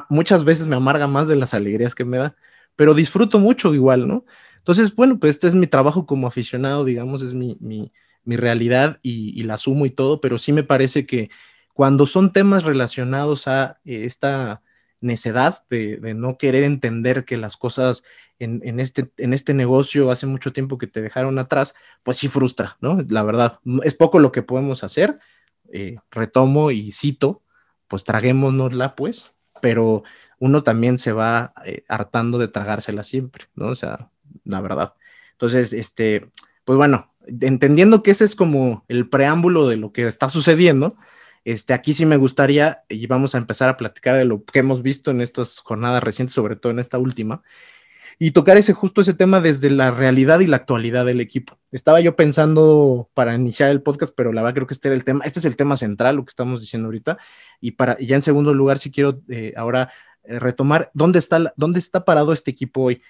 muchas veces me amarga más de las alegrías que me da, pero disfruto mucho igual, ¿no? Entonces, bueno, pues este es mi trabajo como aficionado, digamos, es mi, mi, realidad y, la asumo y todo, pero sí me parece que cuando son temas relacionados a eh, esta necedad de, no querer entender que las cosas en, en, este, en este negocio hace mucho tiempo que te dejaron atrás, pues sí frustra, ¿no? La verdad, es poco lo que podemos hacer. Eh, retomo y cito, pues traguémonosla, pues, pero uno también se va eh, hartando de tragársela siempre, ¿no? O sea, la verdad. Entonces, este, pues bueno, entendiendo que ese es como el preámbulo de lo que está sucediendo, este, aquí sí me gustaría, y vamos a empezar a platicar de lo que hemos visto en estas jornadas recientes, sobre todo en esta última, y tocar ese justo ese tema desde la realidad y la actualidad del equipo. Estaba yo pensando para iniciar el podcast, pero la verdad creo que este era el tema, este es el tema central, lo que estamos diciendo ahorita, y para ya en segundo lugar si quiero eh, ahora eh, retomar dónde está dónde está parado este equipo hoy.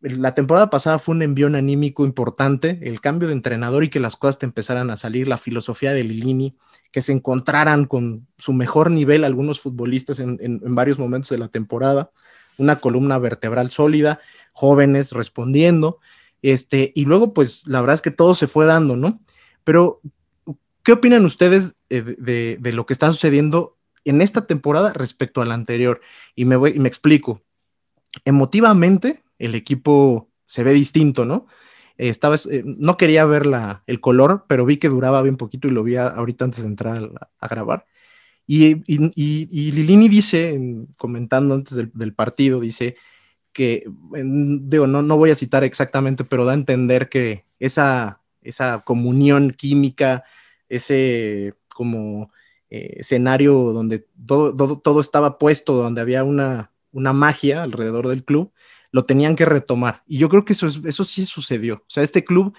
La temporada pasada fue un envión anímico importante, el cambio de entrenador y que las cosas te empezaran a salir, la filosofía de Lilini, que se encontraran con su mejor nivel algunos futbolistas en varios momentos de la temporada una columna vertebral sólida, jóvenes respondiendo, este, y luego pues la verdad es que todo se fue dando, ¿no? Pero, ¿qué opinan ustedes de, lo que está sucediendo en esta temporada respecto a la anterior? Y me, voy, y me explico. Emotivamente, el equipo se ve distinto, ¿no? estaba, eh, no quería ver la, el color, pero vi que duraba bien poquito y lo vi ahorita antes de entrar a grabar. Y, Lilini dice, comentando antes del, partido, dice que, digo, no, no voy a citar exactamente, pero da a entender que esa, esa comunión química, ese como eh, escenario donde todo, todo, estaba puesto, donde había una, una magia alrededor del club, lo tenían que retomar. Y yo creo que eso, eso sí sucedió. O sea, este club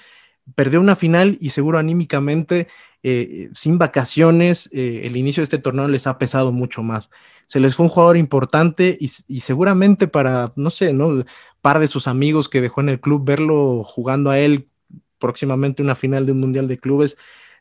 perdió una final y seguro anímicamente, eh, sin vacaciones, eh, el inicio de este torneo les ha pesado mucho más. Se les fue un jugador importante y, seguramente para, no sé, ¿no? Par de sus amigos que dejó en el club, verlo jugando a él próximamente una final de un mundial de clubes,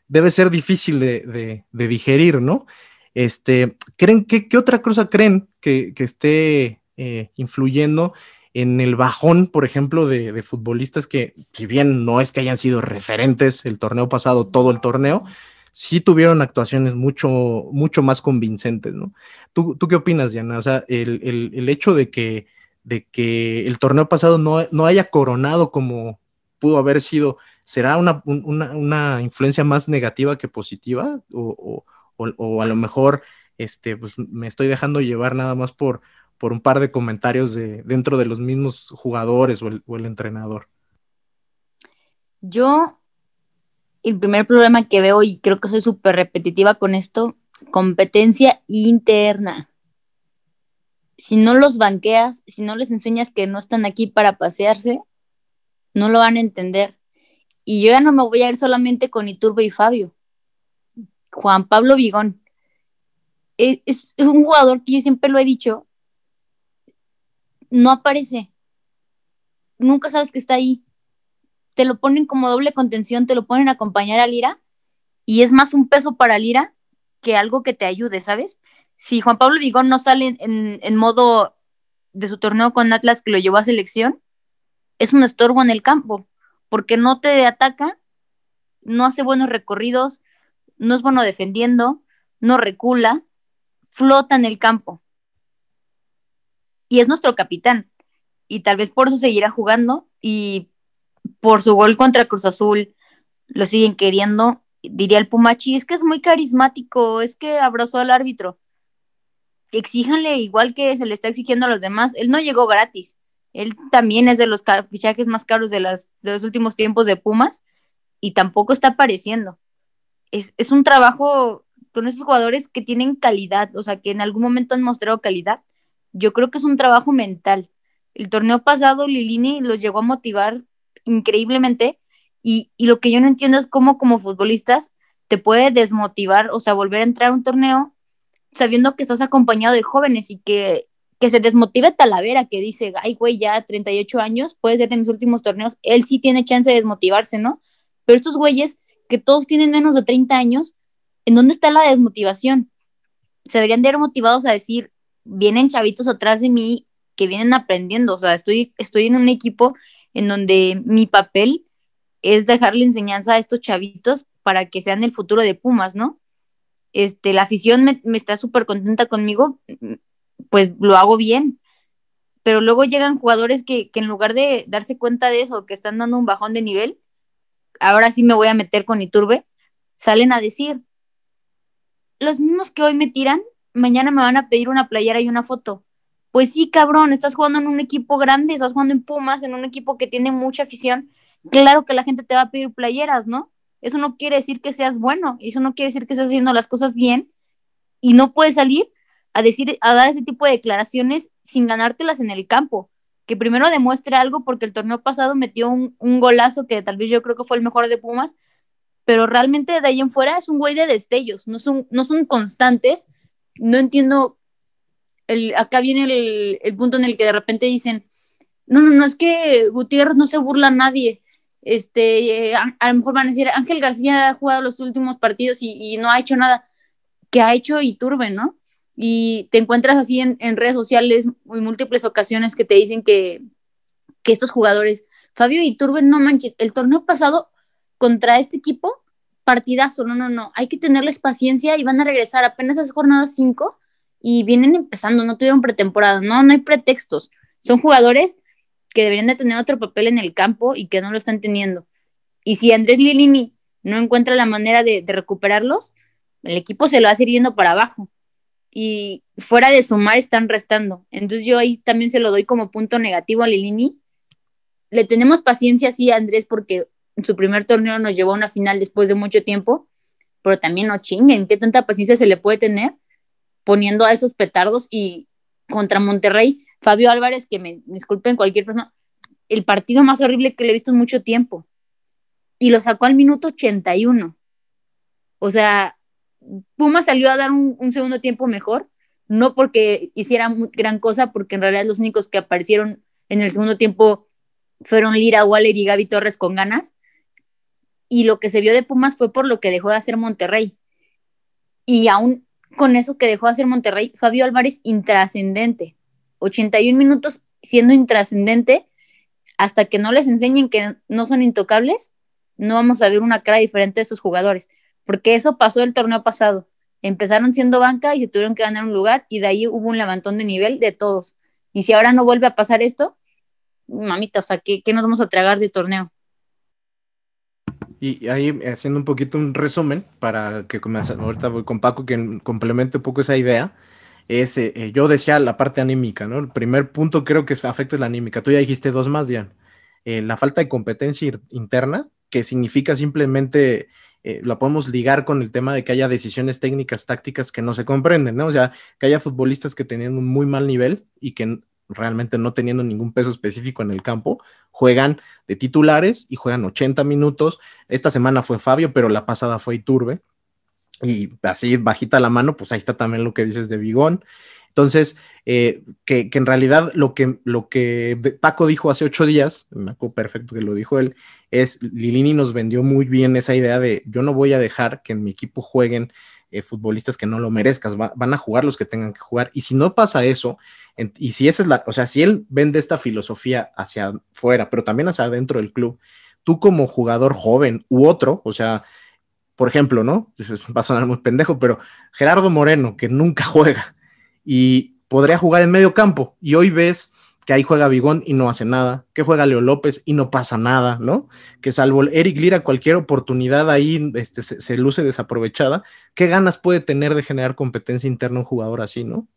debe ser difícil de, digerir, ¿no? Este, ¿creen, qué, otra cosa creen que, esté eh, influyendo en el bajón, por ejemplo, de, futbolistas que, si bien no es que hayan sido referentes el torneo pasado, todo el torneo, sí tuvieron actuaciones mucho, mucho más convincentes, ¿no? ¿Tú, qué opinas, Diana? O sea, el, hecho de que, de que el torneo pasado no, haya coronado como pudo haber sido, ¿será una, influencia más negativa que positiva? O, o, a lo mejor este, pues, me estoy dejando llevar nada más por, por un par de comentarios de, dentro de los mismos jugadores o el, entrenador. Yo, el primer problema que veo, y creo que soy súper repetitiva con esto, competencia interna. Si no los banqueas, si no les enseñas que no están aquí para pasearse, no lo van a entender. Y yo ya no me voy a ir solamente con Iturbe y Fabio. Juan Pablo Vigón. Es, es, un jugador que yo siempre lo he dicho, no aparece. Nunca sabes que está ahí. Te lo ponen como doble contención, te lo ponen a acompañar a Lira y es más un peso para Lira que algo que te ayude, ¿sabes? Si Juan Pablo Vigón no sale en, modo de su torneo con Atlas que lo llevó a selección, es un estorbo en el campo, porque no te ataca, no hace buenos recorridos, no es bueno defendiendo, no recula, flota en el campo y es nuestro capitán. Y tal vez por eso seguirá jugando y por su gol contra Cruz Azul lo siguen queriendo. Diría el Pumachi, es que es muy carismático, es que abrazó al árbitro. Exíjanle igual que se le está exigiendo a los demás. Él no llegó gratis. Él también es de los fichajes más caros de, las, los últimos tiempos de Pumas y tampoco está apareciendo. Es, es un trabajo con esos jugadores que tienen calidad, o sea, que en algún momento han mostrado calidad. Yo creo que es un trabajo mental. El torneo pasado Lilini los llegó a motivar increíblemente y, y, lo que yo no entiendo es cómo como futbolistas te puede desmotivar, o sea, volver a entrar a un torneo sabiendo que estás acompañado de jóvenes y que que se desmotive Talavera, que dice, ay, güey, ya 38 años, puede ser en los últimos torneos, él sí tiene chance de desmotivarse, ¿no? Pero estos güeyes, que todos tienen menos de 30 años, ¿en dónde está la desmotivación? Se deberían de ver motivados a decir, vienen chavitos atrás de mí que vienen aprendiendo, o sea, estoy, estoy en un equipo en donde mi papel es dejarle enseñanza a estos chavitos para que sean el futuro de Pumas, ¿no? Este, la afición me, está súper contenta conmigo, pues lo hago bien. Pero luego llegan jugadores que, que, en lugar de darse cuenta de eso, que están dando un bajón de nivel, ahora sí me voy a meter con Iturbe, salen a decir, los mismos que hoy me tiran, mañana me van a pedir una playera y una foto. Pues sí, cabrón, estás jugando en un equipo grande, estás jugando en Pumas, en un equipo que tiene mucha afición. Claro que la gente te va a pedir playeras, ¿no? Eso no quiere decir que seas bueno, eso no quiere decir que estás haciendo las cosas bien y no puedes salir a decir, a dar ese tipo de declaraciones sin ganártelas en el campo. Que primero demuestre algo porque el torneo pasado metió un, un golazo que tal vez yo creo que fue el mejor de Pumas, pero realmente de ahí en fuera es un güey de destellos, no son, no son constantes. No entiendo, el, acá viene el, el, punto en el que de repente dicen, no, no, no, es que Gutiérrez no se burla a nadie. Este, eh, a, lo mejor van a decir, Ángel García ha jugado los últimos partidos y, y no ha hecho nada. que ha hecho Iturbe, no? y te encuentras así en, en redes sociales muy múltiples ocasiones que te dicen que, que estos jugadores, Fabio Iturbe, no manches, el torneo pasado contra este equipo, partidazo, no, no, no, hay que tenerles paciencia y van a regresar apenas a jornadas 5 y vienen empezando, no tuvieron pretemporada, no, no hay pretextos, son jugadores que deberían de tener otro papel en el campo y que no lo están teniendo. Y si Andrés Lilini no encuentra la manera de, recuperarlos, el equipo se lo ir yendo para abajo y fuera de sumar están restando. Entonces yo ahí también se lo doy como punto negativo a Lilini. Le tenemos paciencia, sí, Andrés, porque en su primer torneo nos llevó a una final después de mucho tiempo, pero también no chinguen, ¿qué tanta paciencia se le puede tener poniendo a esos petardos y contra Monterrey? Fabio Álvarez, que me disculpen cualquier persona, el partido más horrible que le he visto en mucho tiempo. Y lo sacó al minuto 81. O sea, Puma salió a dar un, un, segundo tiempo mejor, no porque hiciera gran cosa, porque en realidad los únicos que aparecieron en el segundo tiempo fueron Lira, Waller y Gaby Torres con ganas. Y lo que se vio de Pumas fue por lo que dejó de hacer Monterrey. Y aún con eso que dejó de hacer Monterrey, Fabio Álvarez intrascendente. 81 minutos siendo intrascendente, hasta que no les enseñen que no son intocables, no vamos a ver una cara diferente de esos jugadores porque eso pasó el torneo pasado. Empezaron siendo banca y se tuvieron que ganar un lugar y de ahí hubo un levantón de nivel de todos. Y si ahora no vuelve a pasar esto, mamita, o sea, ¿qué, qué nos vamos a tragar de torneo? Y ahí haciendo un poquito un resumen para que comience, ahorita voy con Paco que complemente un poco esa idea. Es, eh, yo decía la parte anímica, ¿no? El primer punto creo que afecta la anímica. Tú ya dijiste dos más, Dian. Eh, la falta de competencia interna, que significa simplemente eh, la podemos ligar con el tema de que haya decisiones técnicas, tácticas que no se comprenden, ¿no? O sea, que haya futbolistas que tenían un muy mal nivel y que realmente no teniendo ningún peso específico en el campo, juegan de titulares y juegan 80 minutos. Esta semana fue Fabio, pero la pasada fue Iturbe. Y así bajita la mano, pues ahí está también lo que dices de Bigón. Entonces, eh, que, que, en realidad lo que, lo que Paco dijo hace ocho días, me acuerdo perfecto que lo dijo él, es Lilini nos vendió muy bien esa idea de yo no voy a dejar que en mi equipo jueguen eh, futbolistas que no lo merezcas, va, van a jugar los que tengan que jugar. Y si no pasa eso, y si esa es la, o sea, si él vende esta filosofía hacia afuera, pero también hacia adentro del club, tú como jugador joven u otro, o sea, por ejemplo, ¿no? Va a sonar muy pendejo, pero Gerardo Moreno, que nunca juega, y podría jugar en medio campo. Y hoy ves que ahí juega Bigón y no hace nada, que juega Leo López y no pasa nada, ¿no? Que salvo Eric Lira, cualquier oportunidad ahí este, se, luce desaprovechada. ¿Qué ganas puede tener de generar competencia interna un jugador así, ¿no?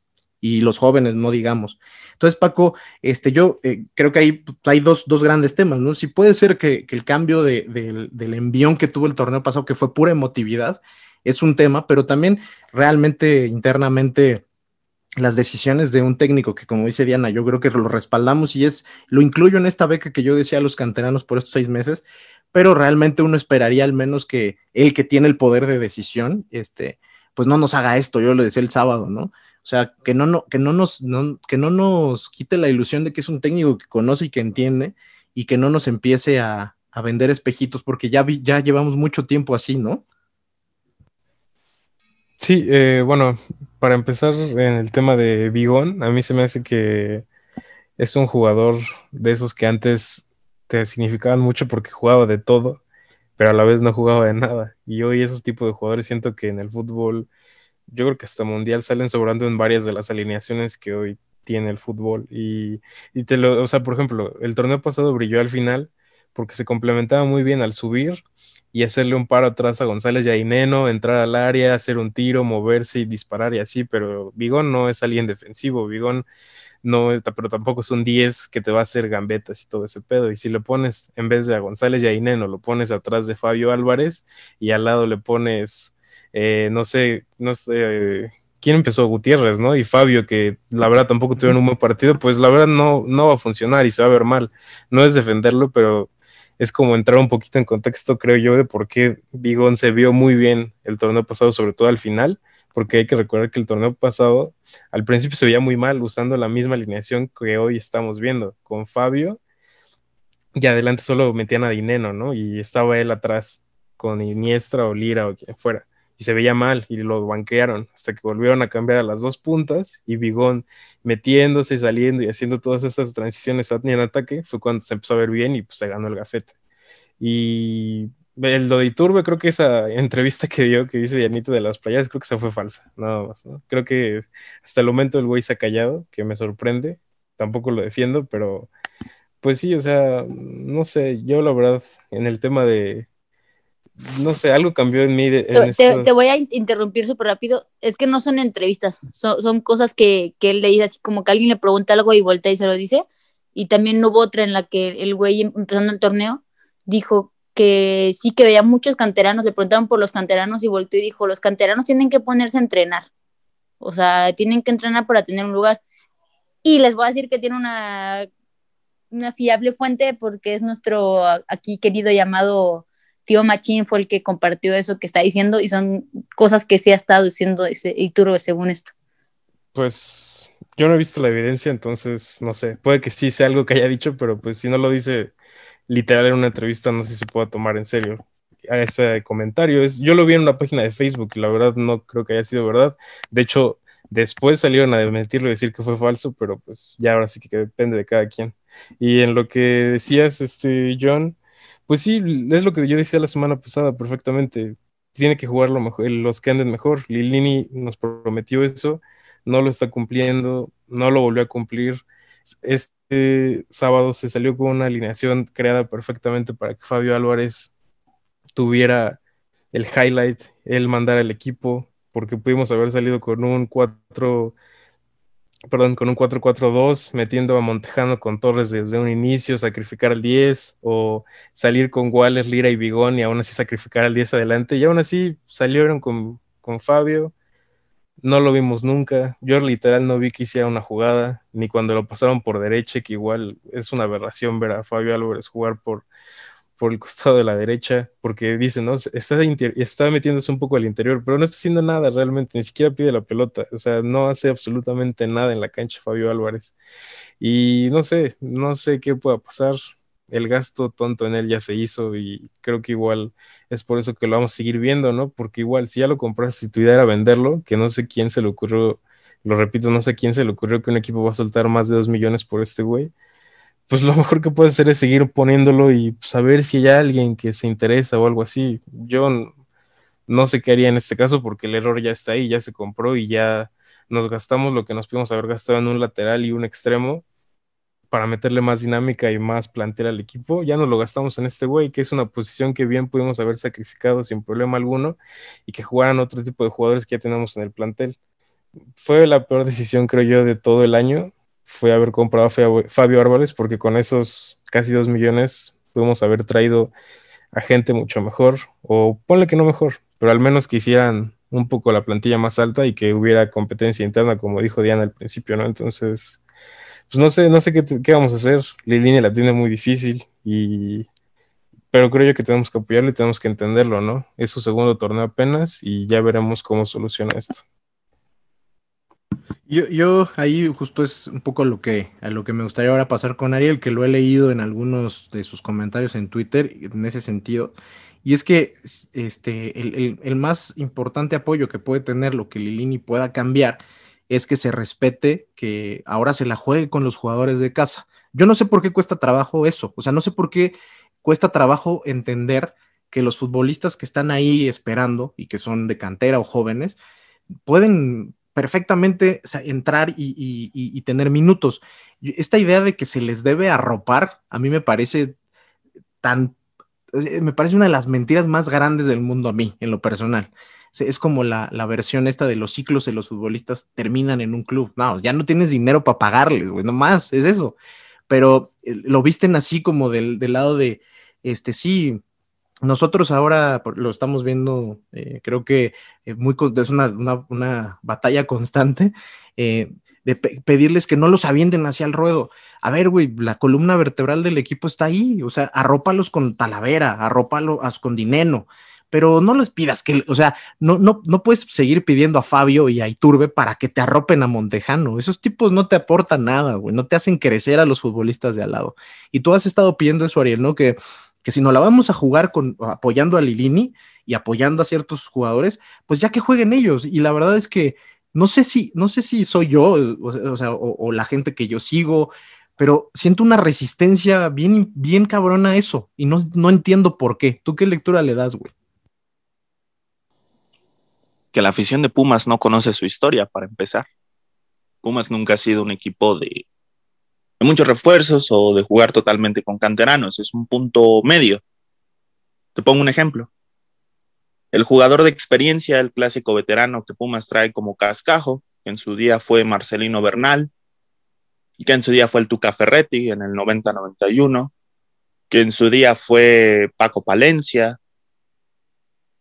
Y los jóvenes, no digamos. Entonces, Paco, este, yo eh, creo que hay, hay dos, dos, grandes temas, ¿no? Si puede ser que, el cambio de, de, del envión que tuvo el torneo pasado, que fue pura emotividad, es un tema, pero también realmente internamente las decisiones de un técnico que, como dice Diana, yo creo que lo respaldamos y es, lo incluyo en esta beca que yo decía a los canteranos por estos seis meses, pero realmente uno esperaría al menos que el que tiene el poder de decisión, este, pues no nos haga esto, yo lo decía el sábado, ¿no? O sea, que no, no, que no, nos, no, que no nos quite la ilusión de que es un técnico que conoce y que entiende y que no nos empiece a, a vender espejitos porque ya, vi, ya llevamos mucho tiempo así, ¿no? Sí, eh, bueno, para empezar en el tema de Bigón, a mí se me hace que es un jugador de esos que antes te significaban mucho porque jugaba de todo, pero a la vez no jugaba de nada. Y hoy esos tipos de jugadores siento que en el fútbol, yo creo que hasta mundial salen sobrando en varias de las alineaciones que hoy tiene el fútbol. Y, y te lo, o sea, por ejemplo, el torneo pasado brilló al final porque se complementaba muy bien al subir y hacerle un paro atrás a González y a Ineno, entrar al área, hacer un tiro, moverse y disparar y así, pero Vigón no es alguien defensivo, Vigón no, pero tampoco es un 10 que te va a hacer gambetas y todo ese pedo. Y si le pones, en vez de a González y a Ineno, lo pones atrás de Fabio Álvarez y al lado le pones, eh, no sé, no sé, ¿quién empezó? Gutiérrez, ¿no? Y Fabio, que la verdad tampoco tuvieron un buen partido, pues la verdad no, no va a funcionar y se va a ver mal. No es defenderlo, pero es como entrar un poquito en contexto, creo yo, de por qué Bigón se vio muy bien el torneo pasado, sobre todo al final, porque hay que recordar que el torneo pasado al principio se veía muy mal usando la misma alineación que hoy estamos viendo, con Fabio, y adelante solo metían a Dineno, ¿no? Y estaba él atrás con Iniestra o Lira o quien fuera y se veía mal y lo banquearon hasta que volvieron a cambiar a las dos puntas y Bigón metiéndose, saliendo y haciendo todas estas transiciones en ataque fue cuando se empezó a ver bien y pues se ganó el gafete. Y el lo de Iturbe, creo que esa entrevista que dio, que dice Dianito de las playas, creo que esa fue falsa, nada más, ¿no? Creo que hasta el momento el güey se ha callado, que me sorprende, tampoco lo defiendo, pero pues sí, o sea, no sé, yo la verdad, en el tema de, no sé, algo cambió en mí. En te, voy a interrumpir súper rápido. Es que no son entrevistas, son, son cosas que, que, él le dice así como que alguien le pregunta algo y voltea y se lo dice. Y también hubo otra en la que el güey, empezando el torneo, dijo que sí que veía muchos canteranos, le preguntaban por los canteranos y volteó y dijo, los canteranos tienen que ponerse a entrenar. O sea, tienen que entrenar para tener un lugar. Y les voy a decir que tiene una, una fiable fuente porque es nuestro aquí querido llamado tío Machín fue el que compartió eso que está diciendo y son cosas que sí ha estado diciendo ese Iturbe según esto. Pues yo no he visto la evidencia, entonces no sé, puede que sí sea algo que haya dicho, pero pues si no lo dice literal en una entrevista, no sé si se pueda tomar en serio ese comentario. Es, yo lo vi en una página de Facebook y la verdad no creo que haya sido verdad. De hecho, después salieron a desmentirlo y decir que fue falso, pero pues ya ahora sí que depende de cada quien. Y en lo que decías, este, John, pues sí, es lo que yo decía la semana pasada perfectamente. Tiene que jugar lo mejor, los que anden mejor. Lilini nos prometió eso, no lo está cumpliendo, no lo volvió a cumplir. Este sábado se salió con una alineación creada perfectamente para que Fabio Álvarez tuviera el highlight, él mandara el equipo, porque pudimos haber salido con un 4 perdón, con un 4-4-2, metiendo a Montejano con Torres desde un inicio, sacrificar al 10, o salir con Wallace, Lira y Bigón y aún así sacrificar al 10 adelante. Y aún así salieron con, con Fabio, no lo vimos nunca. Yo literal no vi que hiciera una jugada, ni cuando lo pasaron por derecha, que igual es una aberración ver a Fabio Álvarez jugar por, por el costado de la derecha, porque dice, ¿no? Está, metiéndose un poco al interior, pero no está haciendo nada realmente, ni siquiera pide la pelota, o sea, no hace absolutamente nada en la cancha Fabio Álvarez. Y no sé, no sé qué pueda pasar. El gasto tonto en él ya se hizo y creo que igual es por eso que lo vamos a seguir viendo, ¿no? Porque igual si ya lo compraste y tu idea era venderlo, que no sé quién se le ocurrió, lo repito, no sé quién se le ocurrió que un equipo va a soltar más de dos millones por este güey pues lo mejor que puede hacer es seguir poniéndolo y saber si hay alguien que se interesa o algo así. Yo no sé qué haría en este caso porque el error ya está ahí, ya se compró y ya nos gastamos lo que nos pudimos haber gastado en un lateral y un extremo para meterle más dinámica y más plantel al equipo. Ya nos lo gastamos en este güey, que es una posición que bien pudimos haber sacrificado sin problema alguno y que jugaran otro tipo de jugadores que ya tenemos en el plantel. Fue la peor decisión, creo yo, de todo el año. Fue haber comprado a Fabio Árboles, porque con esos casi dos millones pudimos haber traído a gente mucho mejor, o ponle que no mejor, pero al menos que hicieran un poco la plantilla más alta y que hubiera competencia interna, como dijo Diana al principio, ¿no? Entonces, pues no sé, no sé qué, qué vamos a hacer. Lilini la tiene muy difícil y pero creo yo que tenemos que apoyarlo y tenemos que entenderlo, ¿no? Es su segundo torneo apenas y ya veremos cómo soluciona esto. Yo, yo, ahí justo es un poco lo que, a lo que me gustaría ahora pasar con Ariel, que lo he leído en algunos de sus comentarios en Twitter en ese sentido. Y es que este, el, el, más importante apoyo que puede tener lo que Lilini pueda cambiar es que se respete que ahora se la juegue con los jugadores de casa. Yo no sé por qué cuesta trabajo eso, o sea, no sé por qué cuesta trabajo entender que los futbolistas que están ahí esperando y que son de cantera o jóvenes pueden perfectamente entrar y, tener minutos. Esta idea de que se les debe arropar, a mí me parece tan, eh, me parece una de las mentiras más grandes del mundo a mí, en lo personal. Es como la, versión esta de los ciclos de los futbolistas terminan en un club. No, ya no tienes dinero para pagarles, güey, no más, es eso. Pero eh, lo visten así como del, del lado de, este, sí, nosotros ahora lo estamos viendo, eh, creo que eh, muy, es una, batalla constante eh, de pedirles que no los avienten hacia el ruedo. A ver, güey, la columna vertebral del equipo está ahí, o sea, arrópalos con Talavera, arrópalos con Dineno, pero no les pidas que, o sea, no, no, no puedes seguir pidiendo a Fabio y a Iturbe para que te arropen a Montejano. Esos tipos no te aportan nada, güey, no te hacen crecer a los futbolistas de al lado. Y tú has estado pidiendo eso, Ariel, ¿no? Que que si no la vamos a jugar con, apoyando a Lilini y apoyando a ciertos jugadores, pues ya que jueguen ellos. Y la verdad es que no sé si, no sé si soy yo, o, la gente que yo sigo, pero siento una resistencia bien, bien cabrona a eso y no, no entiendo por qué. ¿Tú qué lectura le das, güey? Que la afición de Pumas no conoce su historia, para empezar. Pumas nunca ha sido un equipo de, de muchos refuerzos o de jugar totalmente con canteranos. Es un punto medio. Te pongo un ejemplo. El jugador de experiencia, el clásico veterano que Pumas trae como cascajo, que en su día fue Marcelino Bernal, que en su día fue el Tuca Ferretti en el 90-91, que en su día fue Paco Palencia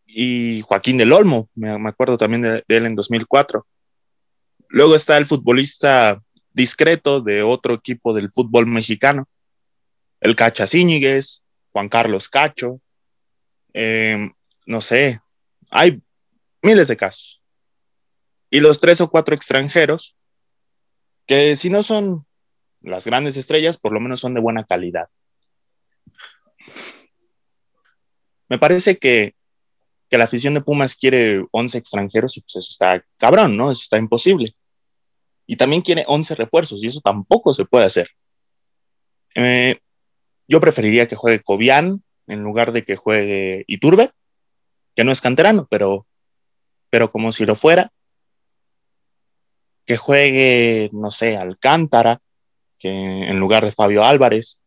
y Joaquín del Olmo, me, acuerdo también de, él en 2004. Luego está el futbolista discreto de otro equipo del fútbol mexicano, el Cacha Juan Carlos Cacho, em, no sé, hay miles de casos. Y los tres o cuatro extranjeros, que si no son las grandes estrellas, por lo menos son de buena calidad. Me parece que, que la afición de Pumas quiere 11 extranjeros y pues eso está cabrón, ¿no? Eso está imposible y también quiere 11 refuerzos y eso tampoco se puede hacer. Eh, yo preferiría que juegue Cobian en lugar de que juegue Iturbe, que no es canterano, pero, pero como si lo fuera. Que juegue, no sé, Alcántara, que en lugar de Fabio Álvarez.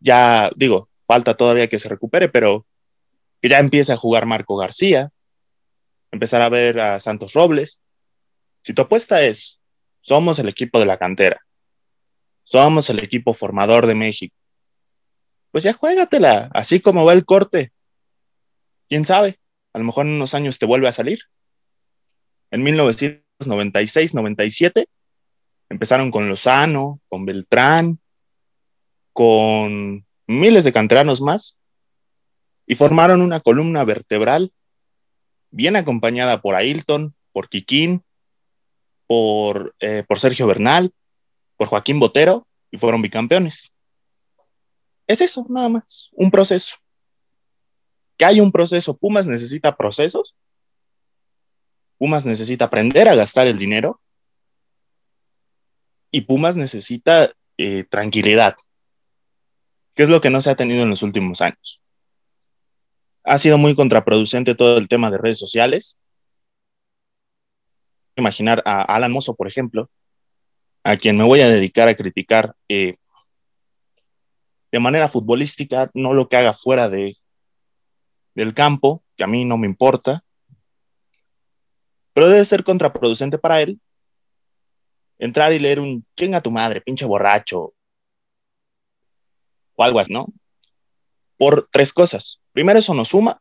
Ya digo, falta todavía que se recupere, pero que ya empiece a jugar Marco García, empezar a ver a Santos Robles, si tu apuesta es, somos el equipo de la cantera, somos el equipo formador de México, pues ya juégatela, así como va el corte. ¿Quién sabe? A lo mejor en unos años te vuelve a salir. En 1996-97 empezaron con Lozano, con Beltrán, con miles de canteranos más y formaron una columna vertebral bien acompañada por Ailton, por Kikín, por, eh, por Sergio Bernal, por Joaquín Botero y fueron bicampeones. Es eso, nada más, un proceso. Que hay un proceso, Pumas necesita procesos, Pumas necesita aprender a gastar el dinero y Pumas necesita eh, tranquilidad, que es lo que no se ha tenido en los últimos años. Ha sido muy contraproducente todo el tema de redes sociales, imaginar a Alan Mozo, por ejemplo, a quien me voy a dedicar a criticar eh, de manera futbolística, no lo que haga fuera de, del campo, que a mí no me importa, pero debe ser contraproducente para él entrar y leer un chinga tu madre, pinche borracho, o algo así, ¿no? Por tres cosas. Primero, eso nos suma.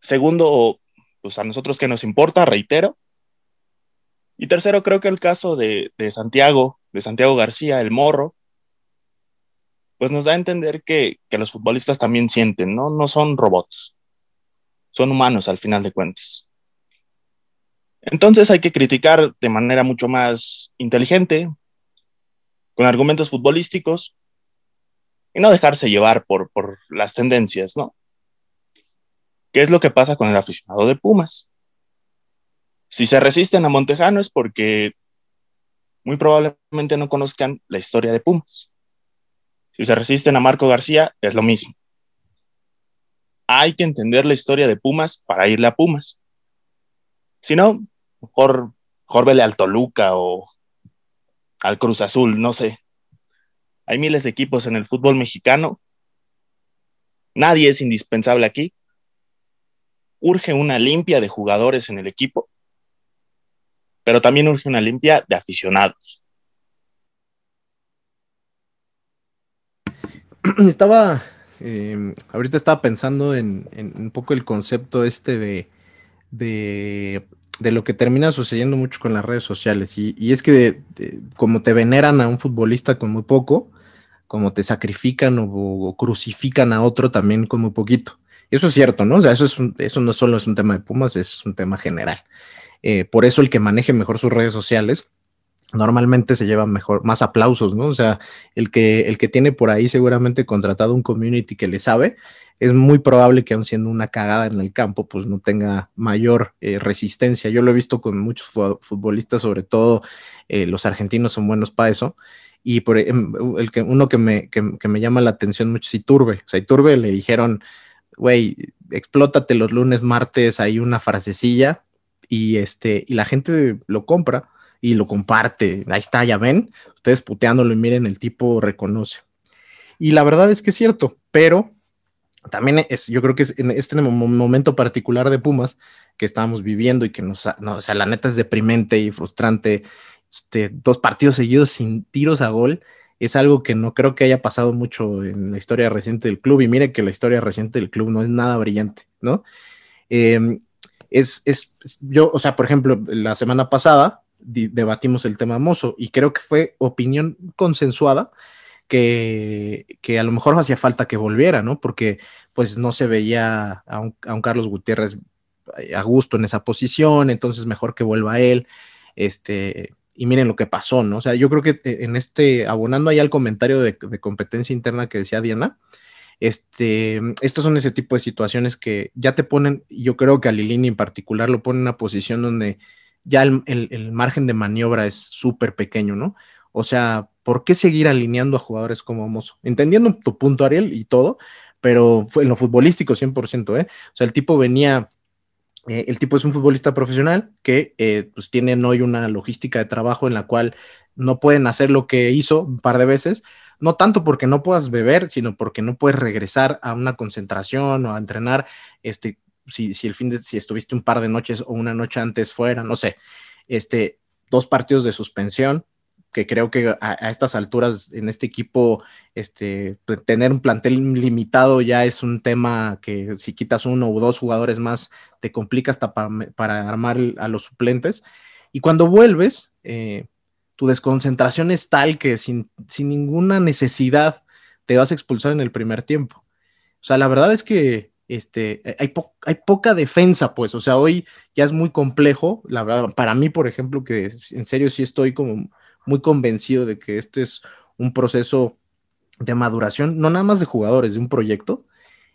Segundo, pues a nosotros que nos importa, reitero. Y tercero, creo que el caso de, Santiago, de Santiago García, el morro, pues nos da a entender que, que, los futbolistas también sienten, ¿no? No son robots, son humanos al final de cuentas. Entonces hay que criticar de manera mucho más inteligente, con argumentos futbolísticos, y no dejarse llevar por, por las tendencias, ¿no? ¿Qué es lo que pasa con el aficionado de Pumas? Si se resisten a Montejano es porque muy probablemente no conozcan la historia de Pumas. Si se resisten a Marco García, es lo mismo. Hay que entender la historia de Pumas para irle a Pumas. Si no, mejor, mejor vele al Toluca o al Cruz Azul, no sé. Hay miles de equipos en el fútbol mexicano. Nadie es indispensable aquí. Urge una limpia de jugadores en el equipo, pero también urge una limpia de aficionados. Estaba, eh, ahorita estaba pensando en, un poco el concepto este de, de, lo que termina sucediendo mucho con las redes sociales. Y, es que como te veneran a un futbolista con muy poco, como te sacrifican o, crucifican a otro también con muy poquito. Eso es cierto, ¿no? O sea, eso, es un, eso no solo es un tema de Pumas, es un tema general. Eh, por eso el que maneje mejor sus redes sociales normalmente se lleva mejor, más aplausos, ¿no? O sea, el que, el que tiene por ahí seguramente contratado un community que le sabe, es muy probable que aun siendo una cagada en el campo, pues no tenga mayor eh, resistencia. Yo lo he visto con muchos futbolistas, sobre todo eh, los argentinos son buenos para eso. Y por el que, uno que me, que, que me llama la atención mucho es Iturbe. O sea, Iturbe le dijeron, güey, explótate los lunes, martes, hay una frasecilla y este, y la gente lo compra y lo comparte. Ahí está, ya ven, ustedes puteándolo y miren, el tipo reconoce. Y la verdad es que es cierto, pero también es, yo creo que es en este momento particular de Pumas que estamos viviendo y que nos, no, o sea, la neta es deprimente y frustrante. Este, dos partidos seguidos sin tiros a gol es algo que no creo que haya pasado mucho en la historia reciente del club. Y mire que la historia reciente del club no es nada brillante, ¿no? Eh, es, es, yo, o sea, por ejemplo, la semana pasada debatimos el tema Mozo y creo que fue opinión consensuada que, que, a lo mejor hacía falta que volviera, ¿no? Porque pues no se veía a un, a un, Carlos Gutiérrez a gusto en esa posición, entonces mejor que vuelva él, este, y miren lo que pasó, ¿no? O sea, yo creo que en este, abonando ahí al comentario de, competencia interna que decía Diana, este, estos son ese tipo de situaciones que ya te ponen, yo creo que a Lilini en particular lo pone en una posición donde ya el, el, el margen de maniobra es súper pequeño, ¿no? O sea, ¿por qué seguir alineando a jugadores como Mozo? Entendiendo tu punto, Ariel, y todo, pero fue en lo futbolístico 100%, ¿eh? O sea, el tipo venía, eh, el tipo es un futbolista profesional que eh, pues tienen hoy una logística de trabajo en la cual no pueden hacer lo que hizo un par de veces, no tanto porque no puedas beber, sino porque no puedes regresar a una concentración o a entrenar, este, si, si el fin de, si estuviste un par de noches o una noche antes fuera, no sé, este, dos partidos de suspensión, que creo que a, estas alturas en este equipo, este, tener un plantel limitado ya es un tema que si quitas uno o dos jugadores más, te complica hasta pa, para armar a los suplentes. Y cuando vuelves, eh, tu desconcentración es tal que sin, sin, ninguna necesidad te vas a expulsar en el primer tiempo. O sea, la verdad es que este, hay, po hay, poca defensa, pues, o sea, hoy ya es muy complejo, la verdad, para mí, por ejemplo, que en serio sí estoy como muy convencido de que este es un proceso de maduración, no nada más de jugadores, de un proyecto.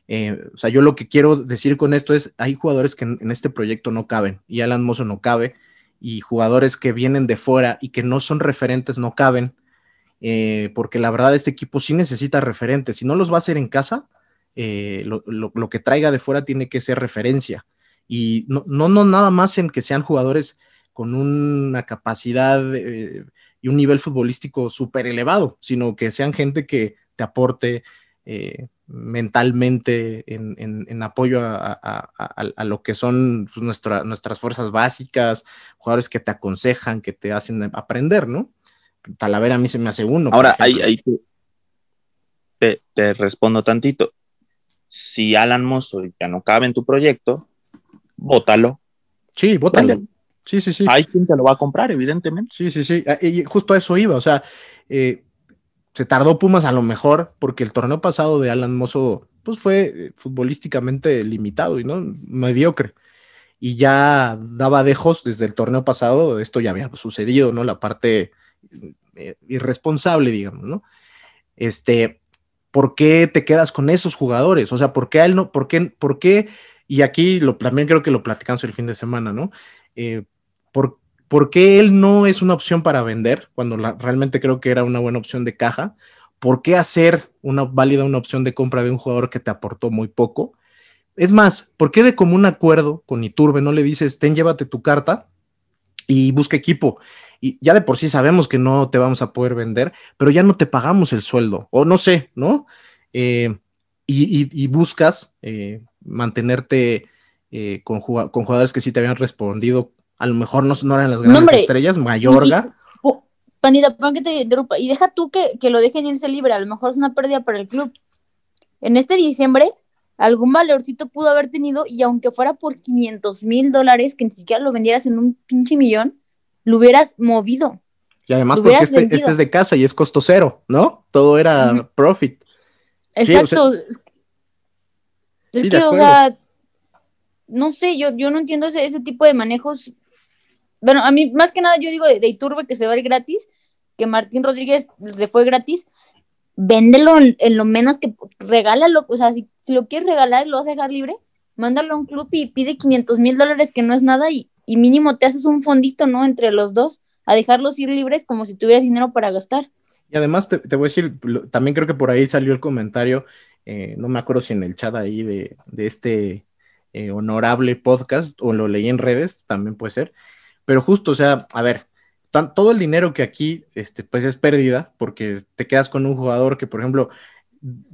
Eh, o sea, yo lo que quiero decir con esto es, hay jugadores que en, este proyecto no caben, y Alan Mozo no cabe, y jugadores que vienen de fuera y que no son referentes no caben, eh, porque la verdad este equipo sí necesita referentes, si no los va a hacer en casa, eh, lo, lo, que traiga de fuera tiene que ser referencia, y no, no, no nada más en que sean jugadores con una capacidad y un nivel futbolístico súper elevado, sino que sean gente que te aporte eh, mentalmente en, apoyo a, lo que son pues, nuestras fuerzas básicas, jugadores que te aconsejan, que te hacen aprender, ¿no? Talavera a mí se me hace uno. Ahora, ahí, te, te, respondo tantito. Si Alan Mozo ya no cabe en tu proyecto, bótalo. Sí, bótalo. Sí, sí, sí. Hay quien te lo va a comprar, evidentemente. Sí, sí, sí. Ah, y justo a eso iba. O sea, eh, se tardó Pumas a lo mejor porque el torneo pasado de Alan Mozo pues fue eh, futbolísticamente limitado y no mediocre. Y ya daba dejos desde el torneo pasado, esto ya había sucedido, ¿no? La parte eh, irresponsable, digamos, ¿no? Este, ¿por qué te quedas con esos jugadores? O sea, ¿por qué él no, por qué, por qué? Y aquí lo, también creo que lo platicamos el fin de semana, ¿no? Eh, ¿por, ¿por, qué él no es una opción para vender cuando realmente creo que era una buena opción de caja? ¿Por qué hacer una válida una opción de compra de un jugador que te aportó muy poco? Es más, ¿por qué de común acuerdo con Iturbe no le dices, ten, llévate tu carta y busca equipo? Y ya de por sí sabemos que no te vamos a poder vender, pero ya no te pagamos el sueldo, o no sé, ¿no? Eh, y, buscas eh, mantenerte eh, con, jugadores que sí te habían respondido, a lo mejor no, no eran las grandes estrellas, Mayorga. Panita, que te interrumpa. Y deja tú que, lo dejen irse libre, a lo mejor es una pérdida para el club. En este diciembre, algún valorcito pudo haber tenido, y aunque fuera por 500 mil dólares, que ni siquiera lo vendieras en un pinche millón, lo hubieras movido. Y además, porque este, este, es de casa y es costo cero, ¿no? Todo era profit. Exacto. es que, o sea, no sé, yo, yo no entiendo ese, ese tipo de manejos bueno, a mí más que nada yo digo de, Iturbe que se va a ir gratis, que Martín Rodríguez le fue gratis, véndelo en, lo menos que regálalo, o sea, si, lo quieres regalar lo vas a dejar libre, mándalo a un club y pide 500 mil dólares que no es nada y, mínimo te haces un fondito, ¿no? Entre los dos, a dejarlos ir libres como si tuvieras dinero para gastar. Y además te, voy a decir, también creo que por ahí salió el comentario, eh, no me acuerdo si en el chat ahí de, este eh, honorable podcast o lo leí en redes, también puede ser, pero justo, o sea, a ver, todo el dinero que aquí, este, pues es pérdida, porque te quedas con un jugador que, por ejemplo,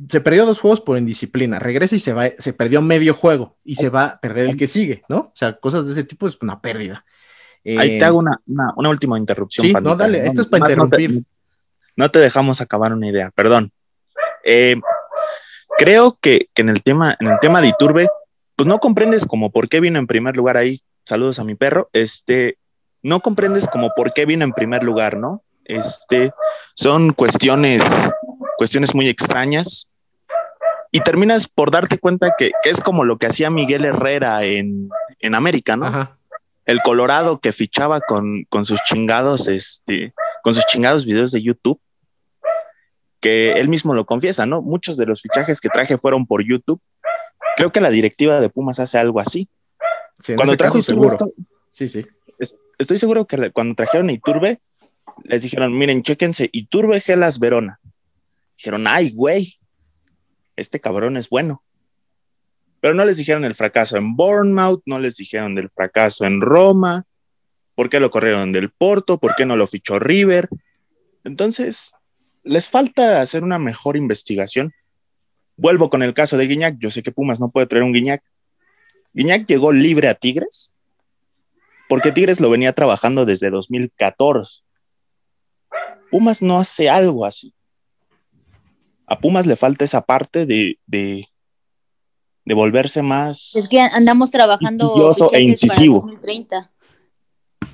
se perdió dos juegos por indisciplina, regresa y se va, se perdió medio juego y se va a perder el que sigue, ¿no? O sea, cosas de ese tipo es una pérdida. Ahí te hago una, última interrupción. Sí, no, dale, esto es para interrumpir. No te, dejamos acabar una idea, perdón. Eh, creo que, en el tema, en el tema de Iturbe, pues no comprendes como por qué vino en primer lugar ahí. Saludos a mi perro. Este, no comprendes como por qué vino en primer lugar, ¿no? Este, son cuestiones, cuestiones muy extrañas y terminas por darte cuenta que, es como lo que hacía Miguel Herrera en, América, ¿no? El Colorado que fichaba con, sus chingados, este, con sus chingados videos de YouTube, que él mismo lo confiesa, ¿no? Muchos de los fichajes que traje fueron por YouTube. Creo que la directiva de Pumas hace algo así. Cuando trajo seguro. sí, sí estoy seguro que cuando trajeron a Iturbe, les dijeron, miren, chéquense, Iturbe Gelas Verona. Dijeron, ay, güey, este cabrón es bueno. Pero no les dijeron el fracaso en Bournemouth, no les dijeron del fracaso en Roma, por qué lo corrieron del Porto, por qué no lo fichó River. Entonces, les falta hacer una mejor investigación. Vuelvo con el caso de Guiñac. Yo sé que Pumas no puede traer un Guiñac. Guiñac llegó libre a Tigres porque Tigres lo venía trabajando desde 2014. Pumas no hace algo así. A Pumas le falta esa parte de, de, volverse más. Es que andamos trabajando e incisivo.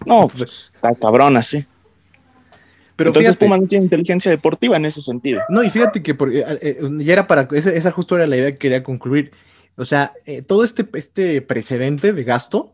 No, pues está cabrón así. Pero Entonces Pumas no tiene inteligencia deportiva en ese sentido. No, y fíjate que eh, eh, ya era para. Esa, esa, justo era la idea que quería concluir. O sea, eh, todo este, este precedente de gasto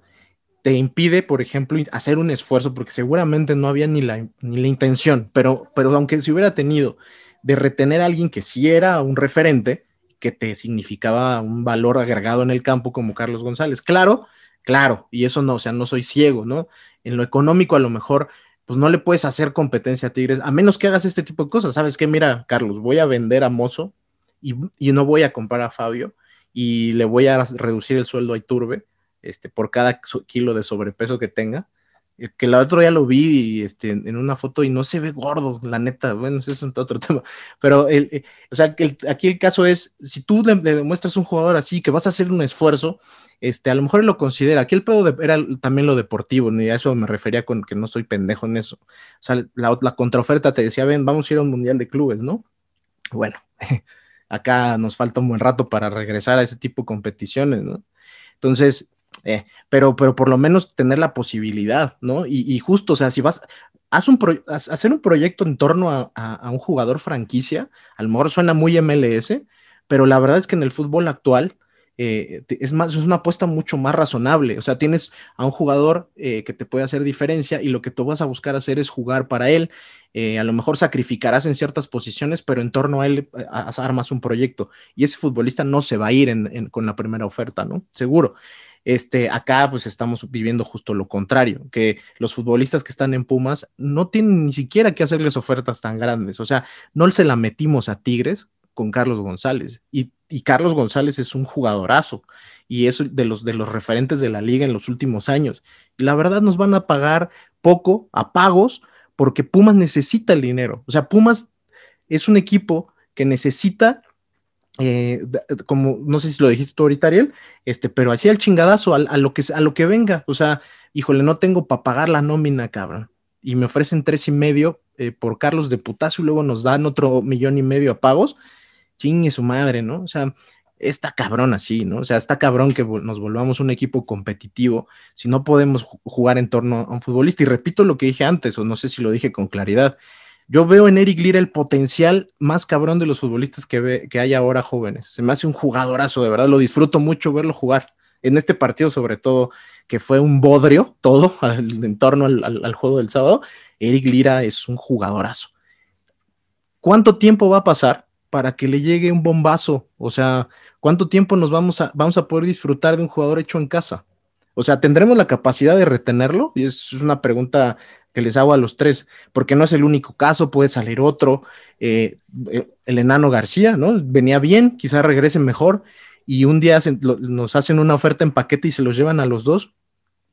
te impide, por ejemplo, hacer un esfuerzo, porque seguramente no había ni la, ni la intención, pero, pero aunque se hubiera tenido de retener a alguien que sí era un referente, que te significaba un valor agregado en el campo como Carlos González. Claro, claro, y eso no, o sea, no soy ciego, ¿no? En lo económico a lo mejor, pues no le puedes hacer competencia a Tigres, a menos que hagas este tipo de cosas. ¿Sabes qué? Mira, Carlos, voy a vender a Mozo y, y no voy a comprar a Fabio y le voy a reducir el sueldo a Iturbe este, por cada kilo de sobrepeso que tenga, eh, que el otro día lo vi este, en una foto y no se ve gordo, la neta, bueno, eso es otro tema, pero el, eh, o sea, que aquí el caso es, si tú le, demuestras a un jugador así que vas a hacer un esfuerzo, este, a lo mejor lo considera, aquí el pedo era también lo deportivo, y a eso me refería con que no soy pendejo en eso, o sea, la, la contraoferta te decía, ven, vamos a ir a un mundial de clubes, ¿no? Bueno, acá nos falta un buen rato para regresar a ese tipo de competiciones, ¿no? Entonces, eh, pero, pero por lo menos tener la posibilidad, ¿no? Y, justo, o sea, si vas, haz un hacer un proyecto en torno a, un jugador franquicia, a lo mejor suena muy MLS, pero la verdad es que en el fútbol actual eh, es más, es una apuesta mucho más razonable. O sea, tienes a un jugador eh, que te puede hacer diferencia y lo que tú vas a buscar hacer es jugar para él. a lo mejor sacrificarás en ciertas posiciones, pero en torno a él armas un proyecto y ese futbolista no se va a ir con la primera oferta, ¿no? Seguro. Este, acá pues estamos viviendo justo lo contrario, que los futbolistas que están en Pumas no tienen ni siquiera que hacerles ofertas tan grandes, o sea, no se la metimos a Tigres con Carlos González y, Carlos González es un jugadorazo y es de los, de los referentes de la liga en los últimos años. Y la verdad nos van a pagar poco a pagos porque Pumas necesita el dinero, o sea, Pumas es un equipo que necesita eh, como no sé si lo dijiste tú ahorita, Ariel, este, pero hacía el chingadazo a, lo que, a lo que venga. O sea, híjole, no tengo para pagar la nómina, cabrón. Y me ofrecen tres y medio eh, por Carlos de putazo y luego nos dan otro millón y medio a pagos. Chingue su madre, ¿no? O sea, está cabrón así, ¿no? O sea, está cabrón que nos volvamos un equipo competitivo si no podemos jugar en torno a un futbolista. Y repito lo que dije antes, o no sé si lo dije con claridad yo veo en Eric Lira el potencial más cabrón de los futbolistas que, hay ahora jóvenes. Se me hace un jugadorazo, de verdad, lo disfruto mucho verlo jugar. En este partido, sobre todo, que fue un bodrio todo en torno al, juego del sábado, Eric Lira es un jugadorazo. ¿Cuánto tiempo va a pasar para que le llegue un bombazo? O sea, ¿cuánto tiempo nos vamos a, vamos a poder disfrutar de un jugador hecho en casa? O sea, ¿tendremos la capacidad de retenerlo? Y es una pregunta que les hago a los tres, porque no es el único caso, puede salir otro. Eh, eh, el enano García, ¿no? Venía bien, quizás regrese mejor, y un día nos hacen una oferta en paquete y se los llevan a los dos,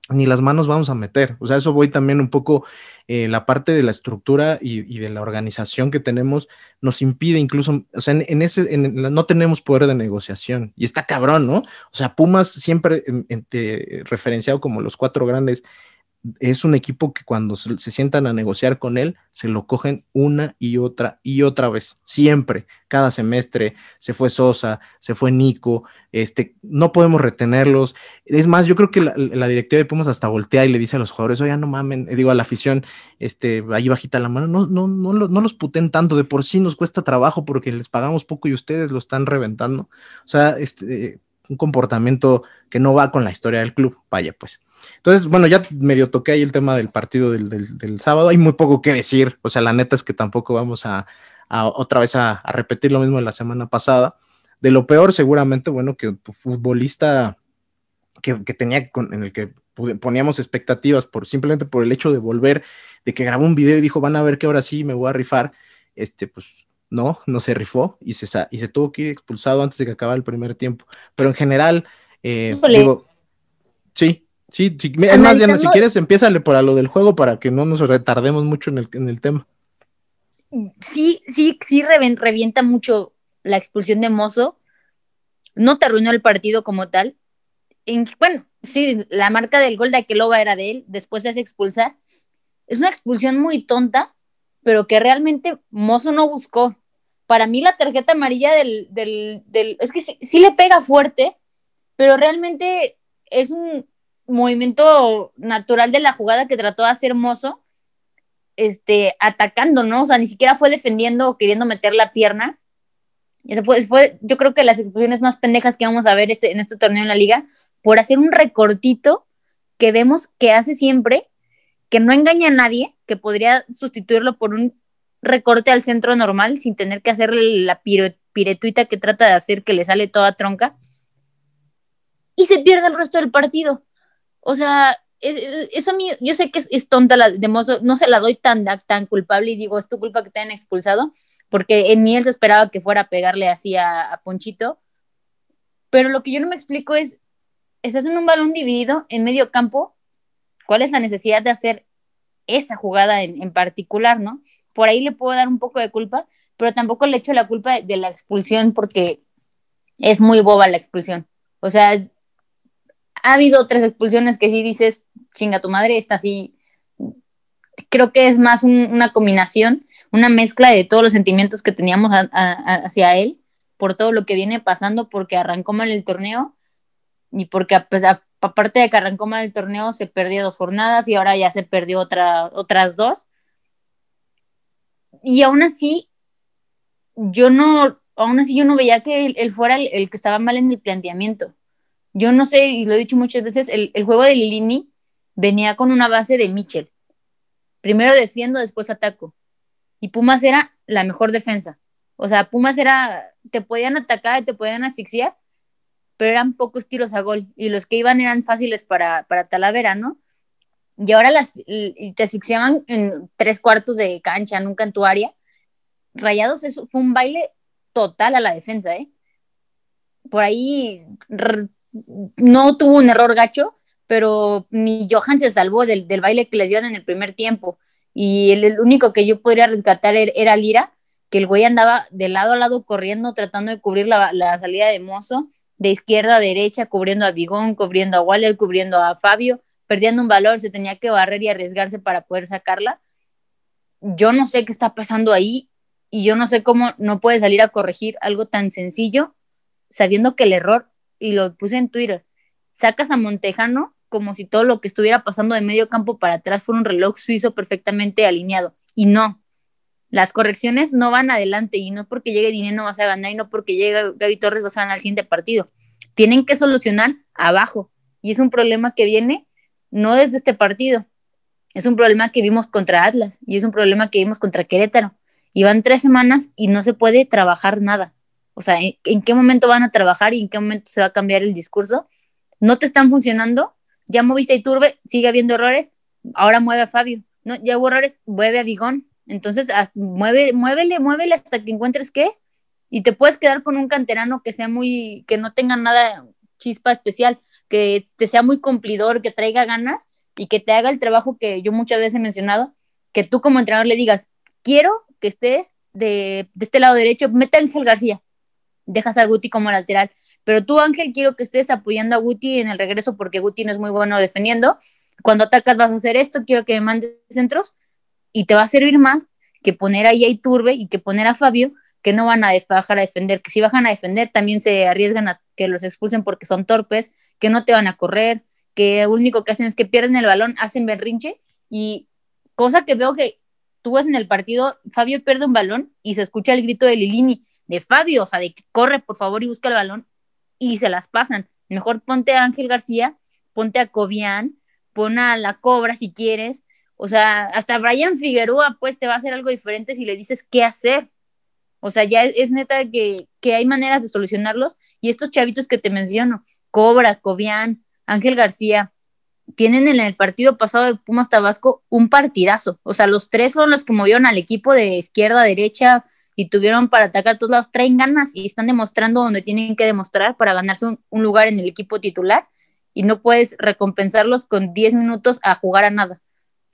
ni las manos vamos a meter. O sea, eso voy también un poco, eh, la parte de la estructura y, de la organización que tenemos nos impide incluso, o sea, en, ese, no tenemos poder de negociación y está cabrón, ¿no? O sea, Pumas siempre referenciado como los cuatro grandes es un equipo que cuando se, sientan a negociar con él, se lo cogen una y otra y otra vez, siempre, cada semestre, se fue Sosa, se fue Nico, este, no podemos retenerlos. Es más, yo creo que la, directiva de Pumas hasta voltea y le dice a los jugadores, oye, no mamen, eh, digo a la afición, este, ahí bajita la mano, no, no, no, no los puten tanto, de por sí nos cuesta trabajo porque les pagamos poco y ustedes lo están reventando. O sea, este, un comportamiento que no va con la historia del club, vaya pues. Entonces, bueno, ya medio toqué ahí el tema del partido del, sábado. Hay muy poco que decir. O sea, la neta es que tampoco vamos a, otra vez a, repetir lo mismo de la semana pasada. De lo peor, seguramente, bueno, que tu futbolista que, tenía en el que poníamos expectativas por simplemente por el hecho de volver, de que grabó un video y dijo, van a ver que ahora sí me voy a rifar. Este, pues no, no se rifó y se, y se tuvo que ir expulsado antes de que acabara el primer tiempo. Pero en general, eh, digo, sí, Sí, es más, Diana, si quieres, empiézale por lo del juego para que no nos retardemos mucho en el, en el tema. Sí, sí, sí revienta mucho la expulsión de Mozo. No te arruinó el partido como tal. bueno, sí, la marca del gol de Aqueloba era de él, después se hace expulsar. Es una expulsión muy tonta, pero que realmente Mozo no buscó. Para mí la tarjeta amarilla del, del, del es que sí le pega fuerte, pero realmente es un, movimiento natural de la jugada que trató de hacer Mozo, este, atacando, ¿no? O sea, ni siquiera fue defendiendo o queriendo meter la pierna. Eso fue, fue, yo creo que las expulsiones más pendejas que vamos a ver este, en este torneo en la liga, por hacer un recortito que vemos que hace siempre, que no engaña a nadie, que podría sustituirlo por un recorte al centro normal sin tener que hacerle la piretuita que trata de hacer que le sale toda tronca. Y se pierde el resto del partido. O sea, eso a yo sé que es, tonta la de Mozo, no se la doy tan, tan culpable y digo, es tu culpa que te hayan expulsado, porque ni él se esperaba que fuera a pegarle así a, Ponchito. Pero lo que yo no me explico es, estás en un balón dividido en medio campo, ¿cuál es la necesidad de hacer esa jugada en, en particular, no? Por ahí le puedo dar un poco de culpa, pero tampoco le echo la culpa de, la expulsión porque es muy boba la expulsión. O sea, ha habido otras expulsiones que sí dices, chinga tu madre, esta sí. Creo que es más un- una combinación, una mezcla de todos los sentimientos que teníamos a- a- a- hacia él, por todo lo que viene pasando, porque arrancó mal el torneo y porque a pesar- aparte de que arrancó mal el torneo, se perdió dos jornadas y ahora ya se perdió otra, otras dos. Y aún así, yo no, aún así yo no veía que él, fuera el, el que estaba mal en el planteamiento. Yo no sé, y lo he dicho muchas veces, el, el juego de Lilini venía con una base de Mitchell. Primero defiendo, después ataco. Y Pumas era la mejor defensa. O sea, Pumas era, te podían atacar, te podían asfixiar, pero eran pocos tiros a gol. Y los que iban eran fáciles para, para Talavera, ¿no? Y ahora las, te asfixiaban en tres cuartos de cancha, nunca en tu área. Rayados, eso fue un baile total a la defensa, ¿eh? Por ahí no tuvo un error gacho, pero ni Johan se salvó del, del baile que les dieron en el primer tiempo. Y el, el único que yo podría rescatar er- era Lira, que el güey andaba de lado a lado corriendo, tratando de cubrir la, la salida de Mozo, de izquierda a derecha, cubriendo a Bigón, cubriendo a Waller, cubriendo a Fabio, perdiendo un valor, se tenía que barrer y arriesgarse para poder sacarla. Yo no sé qué está pasando ahí y yo no sé cómo no puede salir a corregir algo tan sencillo, sabiendo que el error, y lo puse en Twitter, sacas a Montejano como si todo lo que estuviera pasando de medio campo para atrás fuera un reloj suizo perfectamente alineado. Y no, las correcciones no van adelante y no porque llegue dinero vas a ganar y no porque llegue Gaby Torres vas a ganar el siguiente partido. Tienen que solucionar abajo. Y es un problema que viene no desde este partido. Es un problema que vimos contra Atlas y es un problema que vimos contra Querétaro. Y van tres semanas y no se puede trabajar nada. O sea, ¿en, qué momento van a trabajar y en qué momento se va a cambiar el discurso? No te están funcionando. Ya moviste a Iturbe, sigue habiendo errores. Ahora mueve a Fabio. No, ya hubo errores, mueve a Bigón. Entonces, a, mueve, muévele, muévele hasta que encuentres qué. Y te puedes quedar con un canterano que sea muy, que no tenga nada chispa especial, que te sea muy cumplidor, que traiga ganas y que te haga el trabajo que yo muchas veces he mencionado, que tú como entrenador le digas, quiero que estés de, este lado derecho, mete a Ángel García, dejas a Guti como lateral, pero tú Ángel quiero que estés apoyando a Guti en el regreso porque Guti no es muy bueno defendiendo, cuando atacas vas a hacer esto, quiero que me mandes centros y te va a servir más que poner ahí a Iturbe y que poner a Fabio, que no van a bajar a defender, que si bajan a defender también se arriesgan a que los expulsen porque son torpes, que no te van a correr, que lo único que hacen es que pierden el balón, hacen berrinche y cosa que veo que tú ves en el partido, Fabio pierde un balón y se escucha el grito de Lilini, de Fabio, o sea, de que corre por favor y busca el balón y se las pasan. Mejor ponte a Ángel García, ponte a Cobian, pon a la Cobra si quieres, o sea, hasta Brian Figueroa pues te va a hacer algo diferente si le dices qué hacer. O sea, ya es, es neta que, que hay maneras de solucionarlos y estos chavitos que te menciono, Cobra, Cobian, Ángel García, tienen en el partido pasado de Pumas Tabasco un partidazo. O sea, los tres fueron los que movieron al equipo de izquierda derecha y tuvieron para atacar a todos lados. Traen ganas y están demostrando donde tienen que demostrar para ganarse un, lugar en el equipo titular y no puedes recompensarlos con 10 minutos a jugar a nada.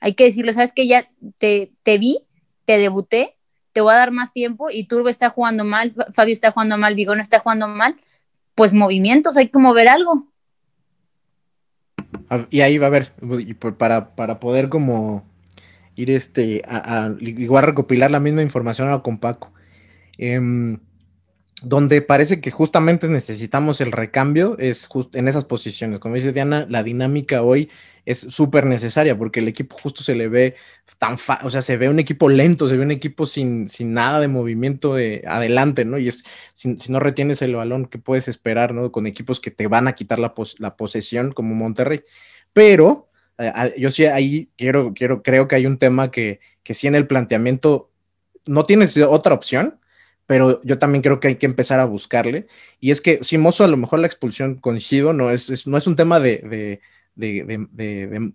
Hay que decirles, ¿sabes qué? Ya te, te vi, te debuté, te voy a dar más tiempo y Turbo está jugando mal, Fabio está jugando mal, Vigón está jugando mal. Pues movimientos, hay que mover algo. Y ahí va a por- para, para poder como ir este, a, a- igual recopilar la misma información ahora con Paco. Em, donde parece que justamente necesitamos el recambio es just en esas posiciones. Como dice Diana, la dinámica hoy es súper necesaria porque el equipo justo se le ve tan, fa- o sea, se ve un equipo lento, se ve un equipo sin, sin nada de movimiento de adelante, ¿no? Y es, si, no retienes el balón, ¿qué puedes esperar, ¿no? Con equipos que te van a quitar la, la posesión como Monterrey. Pero eh, yo sí ahí quiero, quiero, creo que hay un tema que, que sí en el planteamiento no tienes otra opción, pero yo también creo que hay que empezar a buscarle. Y es que si Mozo a lo mejor la expulsión con Shido no es, es- no es un tema de,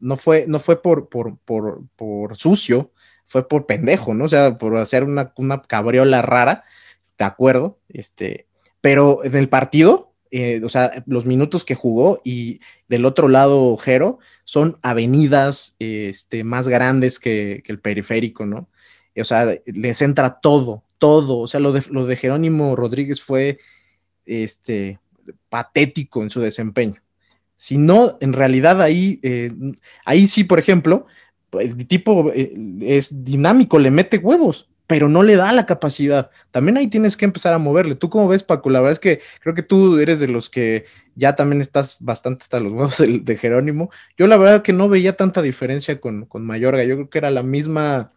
no fue, no fue por, por, por, por sucio, fue por pendejo, ¿no? O sea, por hacer una, una cabriola rara, de acuerdo, este, pero en el partido eh, o sea, los minutos que jugó y del otro lado Jero son avenidas este, más grandes que, que el periférico, ¿no? O sea, les entra todo, todo. O sea, lo de, de Jerónimo Rodríguez fue este, patético en su desempeño. Si no, en realidad ahí, eh, ahí sí, por ejemplo, el tipo eh, es dinámico, le mete huevos, pero no le da la capacidad. También ahí tienes que empezar a moverle. ¿Tú cómo ves, Paco? La verdad es que creo que tú eres de los que ya también estás bastante hasta los huevos de, Jerónimo. Yo la verdad que no veía tanta diferencia con, con Mayorga. Yo creo que era la misma,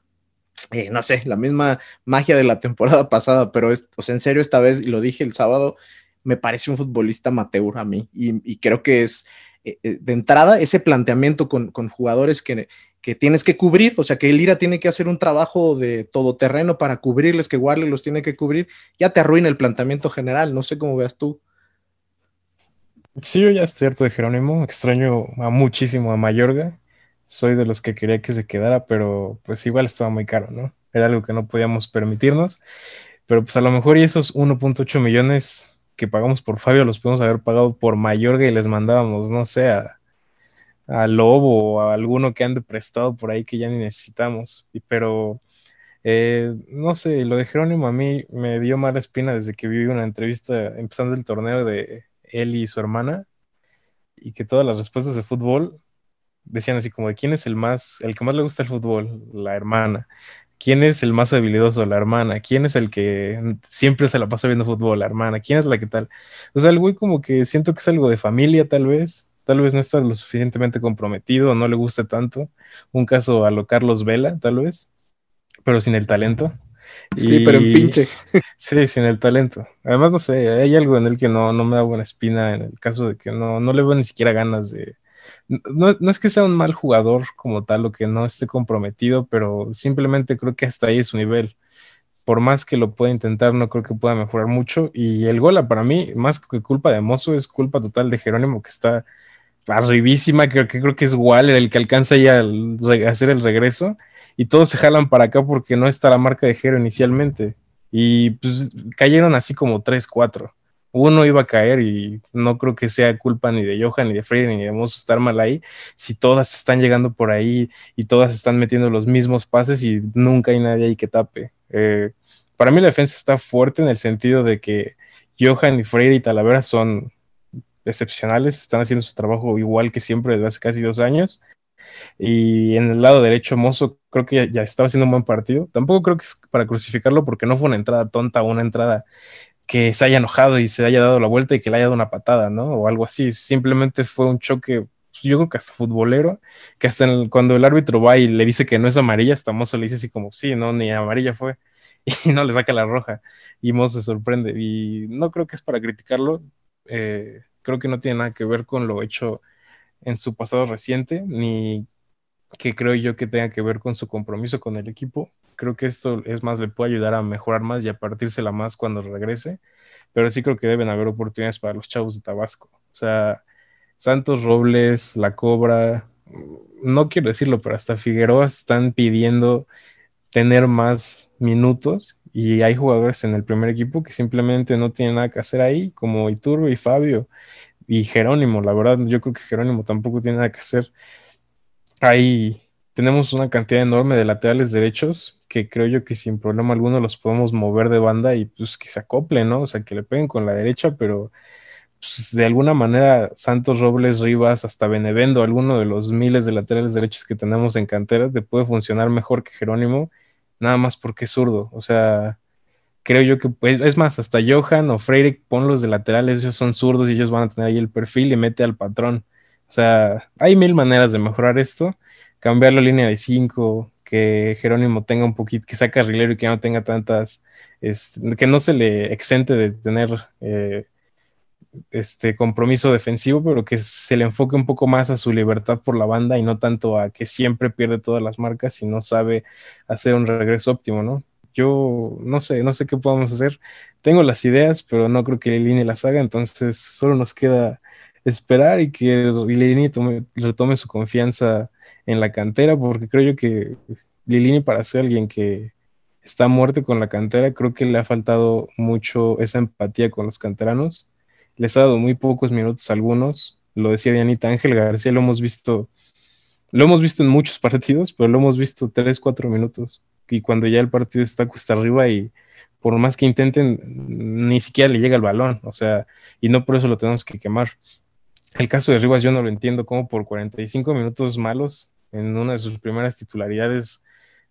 eh, no sé, la misma magia de la temporada pasada, pero es, o sea, en serio esta vez, y lo dije el sábado, me parece un futbolista amateur a mí y, creo que es eh, eh, de entrada ese planteamiento con, jugadores que, que, tienes que cubrir, o sea que el IRA tiene que hacer un trabajo de todoterreno para cubrirles, que Warley los tiene que cubrir, ya te arruina el planteamiento general, no sé cómo veas tú. Sí, yo ya estoy harto de Jerónimo, extraño a muchísimo a Mayorga, soy de los que quería que se quedara, pero pues igual estaba muy caro, ¿no? Era algo que no podíamos permitirnos, pero pues a lo mejor y esos 1.8 millones que pagamos por Fabio los podemos haber pagado por Mayorga y les mandábamos, no sé, a, Lobo o a alguno que ande prestado por ahí que ya ni necesitamos. Y, pero, eh, no sé, lo de Jerónimo a mí me dio mala espina desde que vi una entrevista empezando el torneo de él y su hermana y que todas las respuestas de fútbol decían así como de quién es el más, el que más le gusta el fútbol, la hermana. ¿Quién es el más habilidoso? La hermana. ¿Quién es el que siempre se la pasa viendo fútbol? La hermana. ¿Quién es la que tal? O sea, el güey como que siento que es algo de familia tal vez. Tal vez no está lo suficientemente comprometido, no le gusta tanto. Un caso a lo Carlos Vela, tal vez, pero sin el talento. Sí, pero en pinche. Sí, sin el talento. Además, no sé, hay algo en él que no, no me da buena espina en el caso de que no, no le veo ni siquiera ganas de, no, es que sea un mal jugador como tal o que no esté comprometido, pero simplemente creo que hasta ahí es su nivel. Por más que lo pueda intentar, no creo que pueda mejorar mucho. Y el gol, para mí, más que culpa de Mozo, es culpa total de Jerónimo, que está arribísima. Que, creo que es Waller el que alcanza ya a hacer el regreso. Y todos se jalan para acá porque no está la marca de Jero inicialmente. Y pues cayeron así como 3-4 uno iba a caer y no creo que sea culpa ni de Johan, ni de Freire, ni de Mozo estar mal ahí, si todas están llegando por ahí y todas están metiendo los mismos pases y nunca hay nadie ahí que tape. Eh, para mí la defensa está fuerte en el sentido de que Johan y Freire y Talavera son excepcionales, están haciendo su trabajo igual que siempre desde hace casi dos años. Y en el lado derecho, Mozo creo que ya, ya, estaba haciendo un buen partido. Tampoco creo que es para crucificarlo porque no fue una entrada tonta una entrada que se haya enojado y se haya dado la vuelta y que le haya dado una patada, ¿no? O algo así. Simplemente fue un choque, pues, yo creo que hasta futbolero, que hasta cuando el árbitro va y le dice que no es amarilla, hasta Mozo le dice así como, sí, no, ni amarilla fue. Y no le saca la roja. Y Mozo se sorprende. Y no creo que es para criticarlo. Eh, creo que no tiene nada que ver con lo hecho en su pasado reciente, ni que creo yo que tenga que ver con su compromiso con el equipo. Creo que esto es más, le puede ayudar a mejorar más y a partírsela más cuando regrese, pero sí creo que deben haber oportunidades para los chavos de Tabasco. O sea, Santos Robles, La Cobra, no quiero decirlo, pero hasta Figueroa están pidiendo tener más minutos y hay jugadores en el primer equipo que simplemente no tienen nada que hacer ahí, como Iturbe y Fabio y Jerónimo. La verdad, yo creo que Jerónimo tampoco tiene nada que hacer ahí tenemos una cantidad enorme de laterales derechos que creo yo que sin problema alguno los podemos mover de banda y pues que se acoplen, ¿no? O sea, que le peguen con la derecha, pero pues, de alguna manera Santos Robles, Rivas, hasta Benevendo, alguno de los miles de laterales derechos que tenemos en cantera, te puede funcionar mejor que Jerónimo, nada más porque es zurdo. O sea, creo yo que, pues, es más, hasta Johan o Freire, ponlos de laterales, ellos son zurdos y ellos van a tener ahí el perfil y mete al patrón. O sea, hay mil maneras de mejorar esto. Cambiar la línea de 5, que Jerónimo tenga un poquito, que sea carrilero y que no tenga tantas, este, que no se le exente de tener eh, este compromiso defensivo, pero que se le enfoque un poco más a su libertad por la banda y no tanto a que siempre pierde todas las marcas y no sabe hacer un regreso óptimo, ¿no? Yo no sé, no sé qué podemos hacer. Tengo las ideas, pero no creo que Lilini las haga, entonces solo nos queda esperar y que Lilini retome su confianza en la cantera, porque creo yo que Lilini para ser alguien que está muerto con la cantera, creo que le ha faltado mucho esa empatía con los canteranos les ha dado muy pocos minutos algunos. Lo decía Dianita Ángel García, lo hemos visto, lo hemos visto en muchos partidos, pero lo hemos visto tres, cuatro minutos. Y cuando ya el partido está cuesta arriba y por más que intenten, ni siquiera le llega el balón, o sea, y no por eso lo tenemos que quemar. El caso de Rivas yo no lo entiendo, como por 45 minutos malos en una de sus primeras titularidades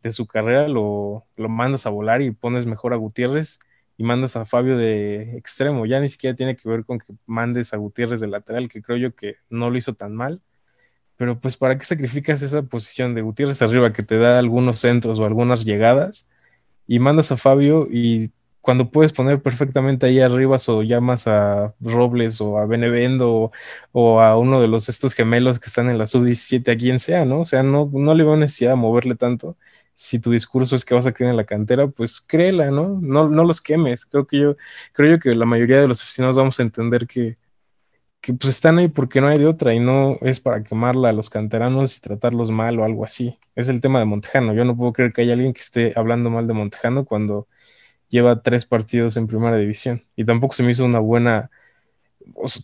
de su carrera lo, lo mandas a volar y pones mejor a Gutiérrez y mandas a Fabio de extremo. Ya ni siquiera tiene que ver con que mandes a Gutiérrez de lateral, que creo yo que no lo hizo tan mal. Pero pues, ¿para qué sacrificas esa posición de Gutiérrez arriba que te da algunos centros o algunas llegadas? Y mandas a Fabio y cuando puedes poner perfectamente ahí arriba o llamas a Robles o a Benevendo o, a uno de los estos gemelos que están en la sub-17, a quien sea, ¿no? O sea, no, no le veo necesidad de moverle tanto si tu discurso es que vas a creer en la cantera, pues créela, ¿no? No, no los quemes. Creo que yo, creo yo que la mayoría de los aficionados vamos a entender que, que pues están ahí porque no hay de otra y no es para quemarla a los canteranos y tratarlos mal o algo así. Es el tema de Montejano. Yo no puedo creer que haya alguien que esté hablando mal de Montejano cuando lleva tres partidos en primera división. Y tampoco se me hizo una buena...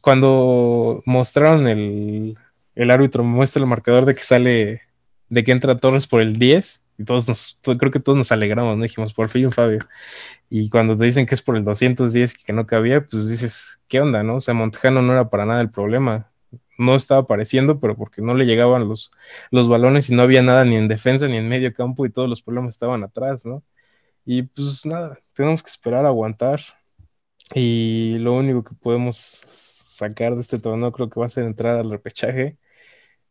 Cuando mostraron el, el árbitro, muestra el marcador de que sale, de que entra Torres por el 10 y todos nos, creo que todos nos alegramos, ¿no? Dijimos, por fin, Fabio. Y cuando te dicen que es por el 210 que no cabía, pues dices, ¿qué onda, no? O sea, Montejano no era para nada el problema. No estaba apareciendo, pero porque no le llegaban los, los balones y no había nada ni en defensa ni en medio campo y todos los problemas estaban atrás, ¿no? Y pues nada, tenemos que esperar aguantar. Y lo único que podemos sacar de este torneo creo que va a ser entrar al repechaje.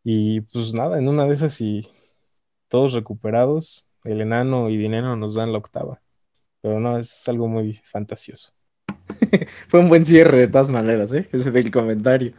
Y pues nada, en una de esas y todos recuperados, el enano y dinero nos dan la octava. Pero no, es algo muy fantasioso. Fue un buen cierre de todas maneras, ¿eh? ese del comentario.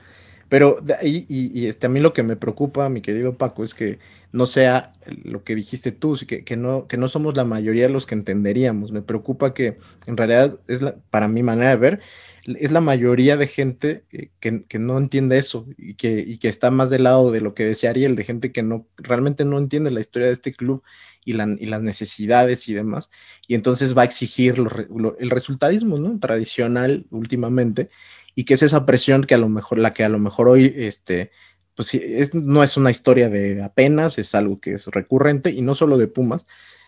Pero y, y, este, a mí lo que me preocupa, mi querido Paco, es que no sea lo que dijiste tú, que, que, no, que no somos la mayoría de los que entenderíamos. Me preocupa que en realidad es la, para mi manera de ver, es la mayoría de gente que, que, no entiende eso y que, y que está más del lado de lo que decía Ariel, de gente que no realmente no entiende la historia de este club y, y las necesidades y demás, y entonces va a exigir el resultadismo ¿no? tradicional últimamente, y que es esa presión que a lo mejor, la que a lo mejor hoy, este, pues es, no es una historia de apenas, es algo que es recurrente, y no solo de Pumas,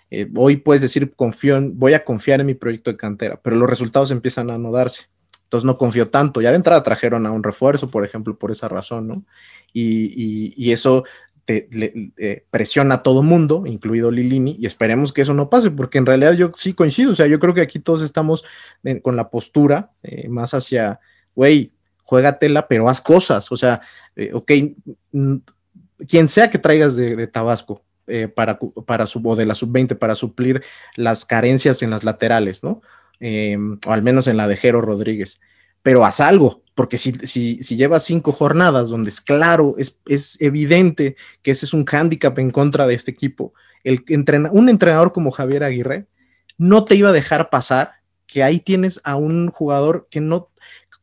eh, hoy puedes decir, confío en, voy a confiar en mi proyecto de cantera, pero los resultados empiezan a no darse. Entonces no confío tanto. Ya de entrada trajeron a un refuerzo, por ejemplo, por esa razón, ¿no? Y, eso te, eh, presiona a todo mundo, incluido Lilini, y esperemos que eso no pase, porque en realidad yo sí coincido, o sea, yo creo que aquí todos estamos con la postura eh, más hacia, güey, juégatela, pero haz cosas, o sea, eh, ok, quien sea que traigas de, Tabasco, para, para su, o de la sub-20 para suplir las carencias en las laterales, ¿no? Em, o al menos en la de Jero Rodríguez. Pero haz algo, porque si, si, si llevas cinco jornadas donde es claro, es, es evidente que ese es un hándicap en contra de este equipo, el un entrenador como Javier Aguirre no te iba a dejar pasar que ahí tienes a un jugador que no,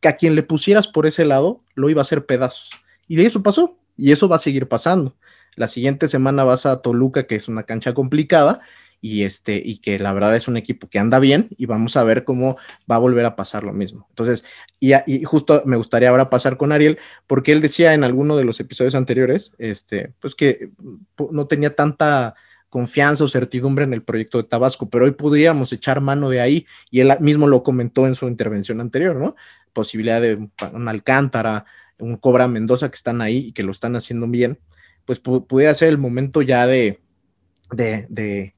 que a quien le pusieras por ese lado, lo iba a hacer pedazos. Y de eso pasó, y eso va a seguir pasando. La siguiente semana vas a Toluca, que es una cancha complicada, y, este, y que la verdad es un equipo que anda bien y vamos a ver cómo va a volver a pasar lo mismo. Entonces, y, y justo me gustaría ahora pasar con Ariel, porque él decía en alguno de los episodios anteriores, este, pues que no tenía tanta confianza o certidumbre en el proyecto de Tabasco, pero hoy podríamos echar mano de ahí y él mismo lo comentó en su intervención anterior, ¿no? Posibilidad de un Alcántara, un Cobra Mendoza que están ahí y que lo están haciendo bien, pues pudiera ser el momento ya de, de,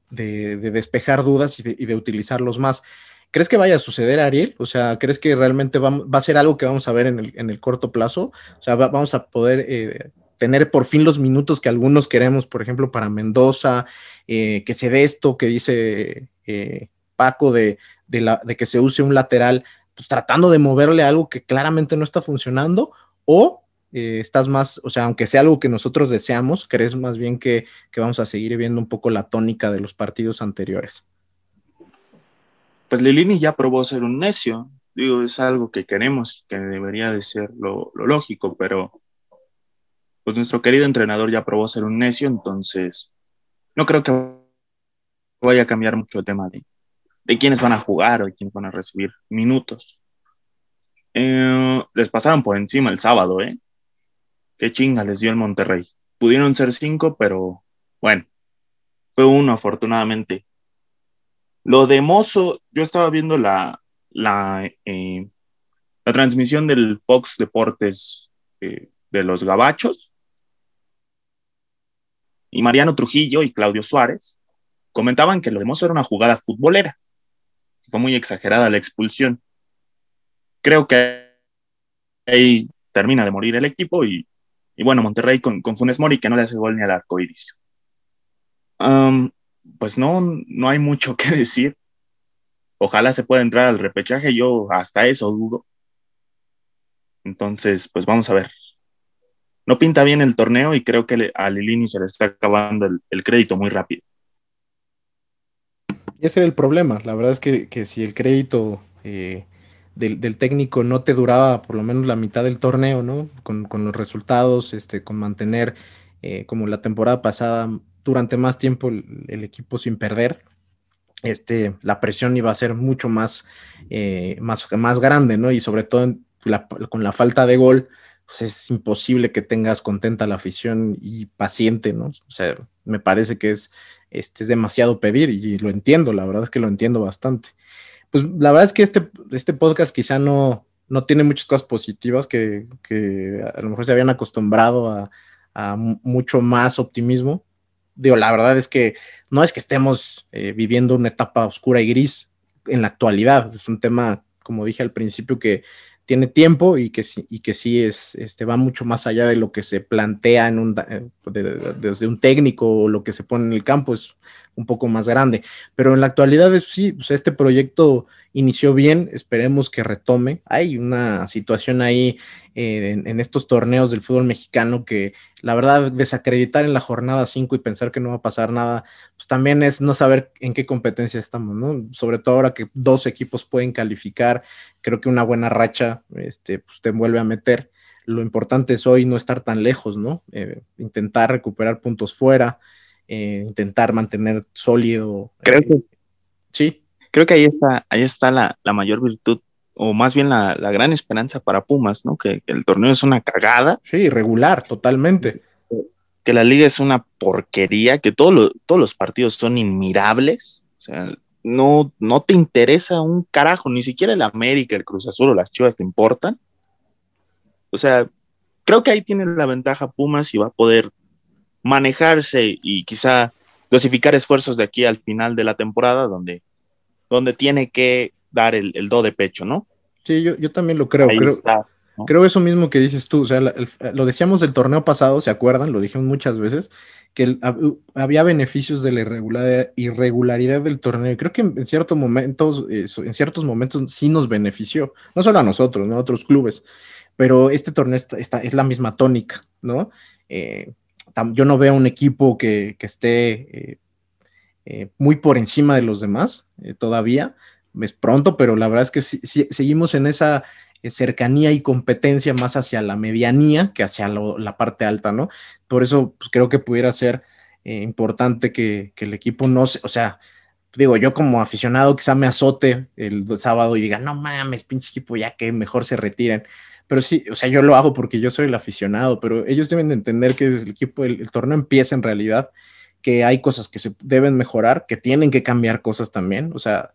despejar dudas y de, utilizarlos más. ¿Crees que vaya a suceder, Ariel? O sea, ¿crees que realmente va, a ser algo que vamos a ver en el, corto plazo? O sea, vamos a poder eh, tener por fin los minutos que algunos queremos, por ejemplo, para Mendoza, eh, que se dé esto que dice eh, Paco de, la, de que se use un lateral, pues tratando de moverle algo que claramente no está funcionando, o eh, estás más, o sea, aunque sea algo que nosotros deseamos, crees más bien que, vamos a seguir viendo un poco la tónica de los partidos anteriores. Pues Lilini ya probó ser un necio, digo, es algo que queremos, que debería de ser lo, lógico, pero pues nuestro querido entrenador ya probó ser un necio, entonces no creo que vaya a cambiar mucho el tema de, de quiénes van a jugar o de quiénes van a recibir minutos. Eh, les pasaron por encima el sábado, ¿eh? Qué chinga les dio el Monterrey. Pudieron ser cinco, pero bueno, fue uno afortunadamente. Lo de Mozo, yo estaba viendo la, la, eh, la transmisión del Fox Deportes eh, de los Gabachos y Mariano Trujillo y Claudio Suárez comentaban que lo de era una jugada futbolera. Fue muy exagerada la expulsión. Creo que ahí termina de morir el equipo y, y bueno, Monterrey con, con, Funes Mori que no le hace gol ni al arco iris. Pues no, no hay mucho que decir. Ojalá se pueda entrar al repechaje, yo hasta eso dudo. Entonces, pues vamos a ver. No pinta bien el torneo y creo que a Lilini se le está acabando el, crédito muy rápido. Ese era el problema. La verdad es que, si el crédito eh, del, técnico no te duraba por lo menos la mitad del torneo, ¿no? Con, los resultados, este, con mantener eh, como la temporada pasada durante más tiempo el, equipo sin perder, este, la presión iba a ser mucho más, eh, más, más grande, ¿no? Y sobre todo con la falta de gol, pues es imposible que tengas contenta la afición y paciente, ¿no? O sea, me parece que es, este, es demasiado pedir y lo entiendo, la verdad es que lo entiendo bastante. Pues la verdad es que este, este podcast quizá no, no tiene muchas cosas positivas que, que a lo mejor se habían acostumbrado a, a mucho más optimismo. Digo, la verdad es que no es que estemos eh, viviendo una etapa oscura y gris en la actualidad. Es un tema, como dije al principio, que tiene tiempo y que sí, y que sí es, este, va mucho más allá de lo que se plantea en un, de, de, desde un técnico o lo que se pone en el campo, es un poco más grande. Pero en la actualidad sí, pues este proyecto inició bien, esperemos que retome. Hay una situación ahí eh, en, en, estos torneos del fútbol mexicano que la verdad desacreditar en la jornada 5 y pensar que no va a pasar nada, pues también es no saber en qué competencia estamos, ¿no? Sobre todo ahora que dos equipos pueden calificar, creo que una buena racha este, pues te vuelve a meter. Lo importante es hoy no estar tan lejos, ¿no? Eh, intentar recuperar puntos fuera, eh, intentar mantener sólido. Creo eh, que sí. Creo que ahí está, ahí está la, la mayor virtud o más bien la, la, gran esperanza para Pumas, ¿no? Que, que, el torneo es una cagada. Sí, irregular, totalmente. Que la liga es una porquería, que todo lo, todos los partidos son inmirables. O sea, no, no te interesa un carajo, ni siquiera el América, el Cruz Azul o las Chivas te importan. O sea, creo que ahí tiene la ventaja Pumas y va a poder manejarse y quizá dosificar esfuerzos de aquí al final de la temporada, donde, donde tiene que dar el, el, do de pecho, ¿no? Sí, yo, yo también lo creo. Ahí creo, está, ¿no? creo, eso mismo que dices tú. O sea, la, el, lo decíamos del torneo pasado, ¿se acuerdan? Lo dijimos muchas veces, que el, había beneficios de la irregularidad, irregularidad del torneo. Creo que en, ciertos momentos, eh, en ciertos momentos sí nos benefició, no solo a nosotros, ¿no? A otros clubes. Pero este torneo está, está, es la misma tónica, ¿no? Eh, yo no veo un equipo que, que esté eh, eh, muy por encima de los demás todavía. Es pronto, pero la verdad es que si, si, seguimos en esa eh, cercanía y competencia más hacia la medianía que hacia la parte alta, ¿no? Por eso pues, creo que pudiera ser eh, importante que, que, el equipo no se, o sea, digo, yo como aficionado quizá me azote el sábado y diga, no mames, pinche equipo, ya que mejor se retiren pero sí, o sea, yo lo hago porque yo soy el aficionado, pero ellos deben de entender que desde el equipo, el, el, torneo empieza en realidad, que hay cosas que se deben mejorar, que tienen que cambiar cosas también, o sea,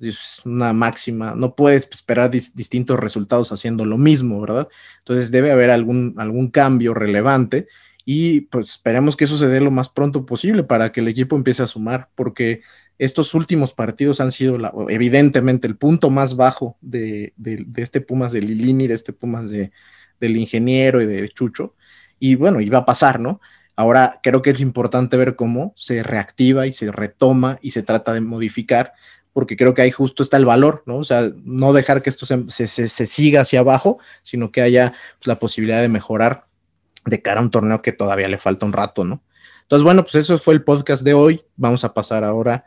es una máxima, no puedes esperar dis distintos resultados haciendo lo mismo, ¿verdad? Entonces debe haber algún, algún cambio relevante y pues esperemos que eso se dé lo más pronto posible para que el equipo empiece a sumar, porque estos últimos partidos han sido evidentemente el punto más bajo de, de, de, este Pumas de Lilini, de este Pumas de, del ingeniero y de Chucho. Y bueno, iba a pasar, ¿no? Ahora creo que es importante ver cómo se reactiva y se retoma y se trata de modificar, porque creo que ahí justo está el valor, ¿no? O sea, no dejar que esto se, se, se, siga hacia abajo, sino que haya pues, la posibilidad de mejorar de cara a un torneo que todavía le falta un rato, ¿no? Entonces, bueno, pues eso fue el podcast de hoy. Vamos a pasar ahora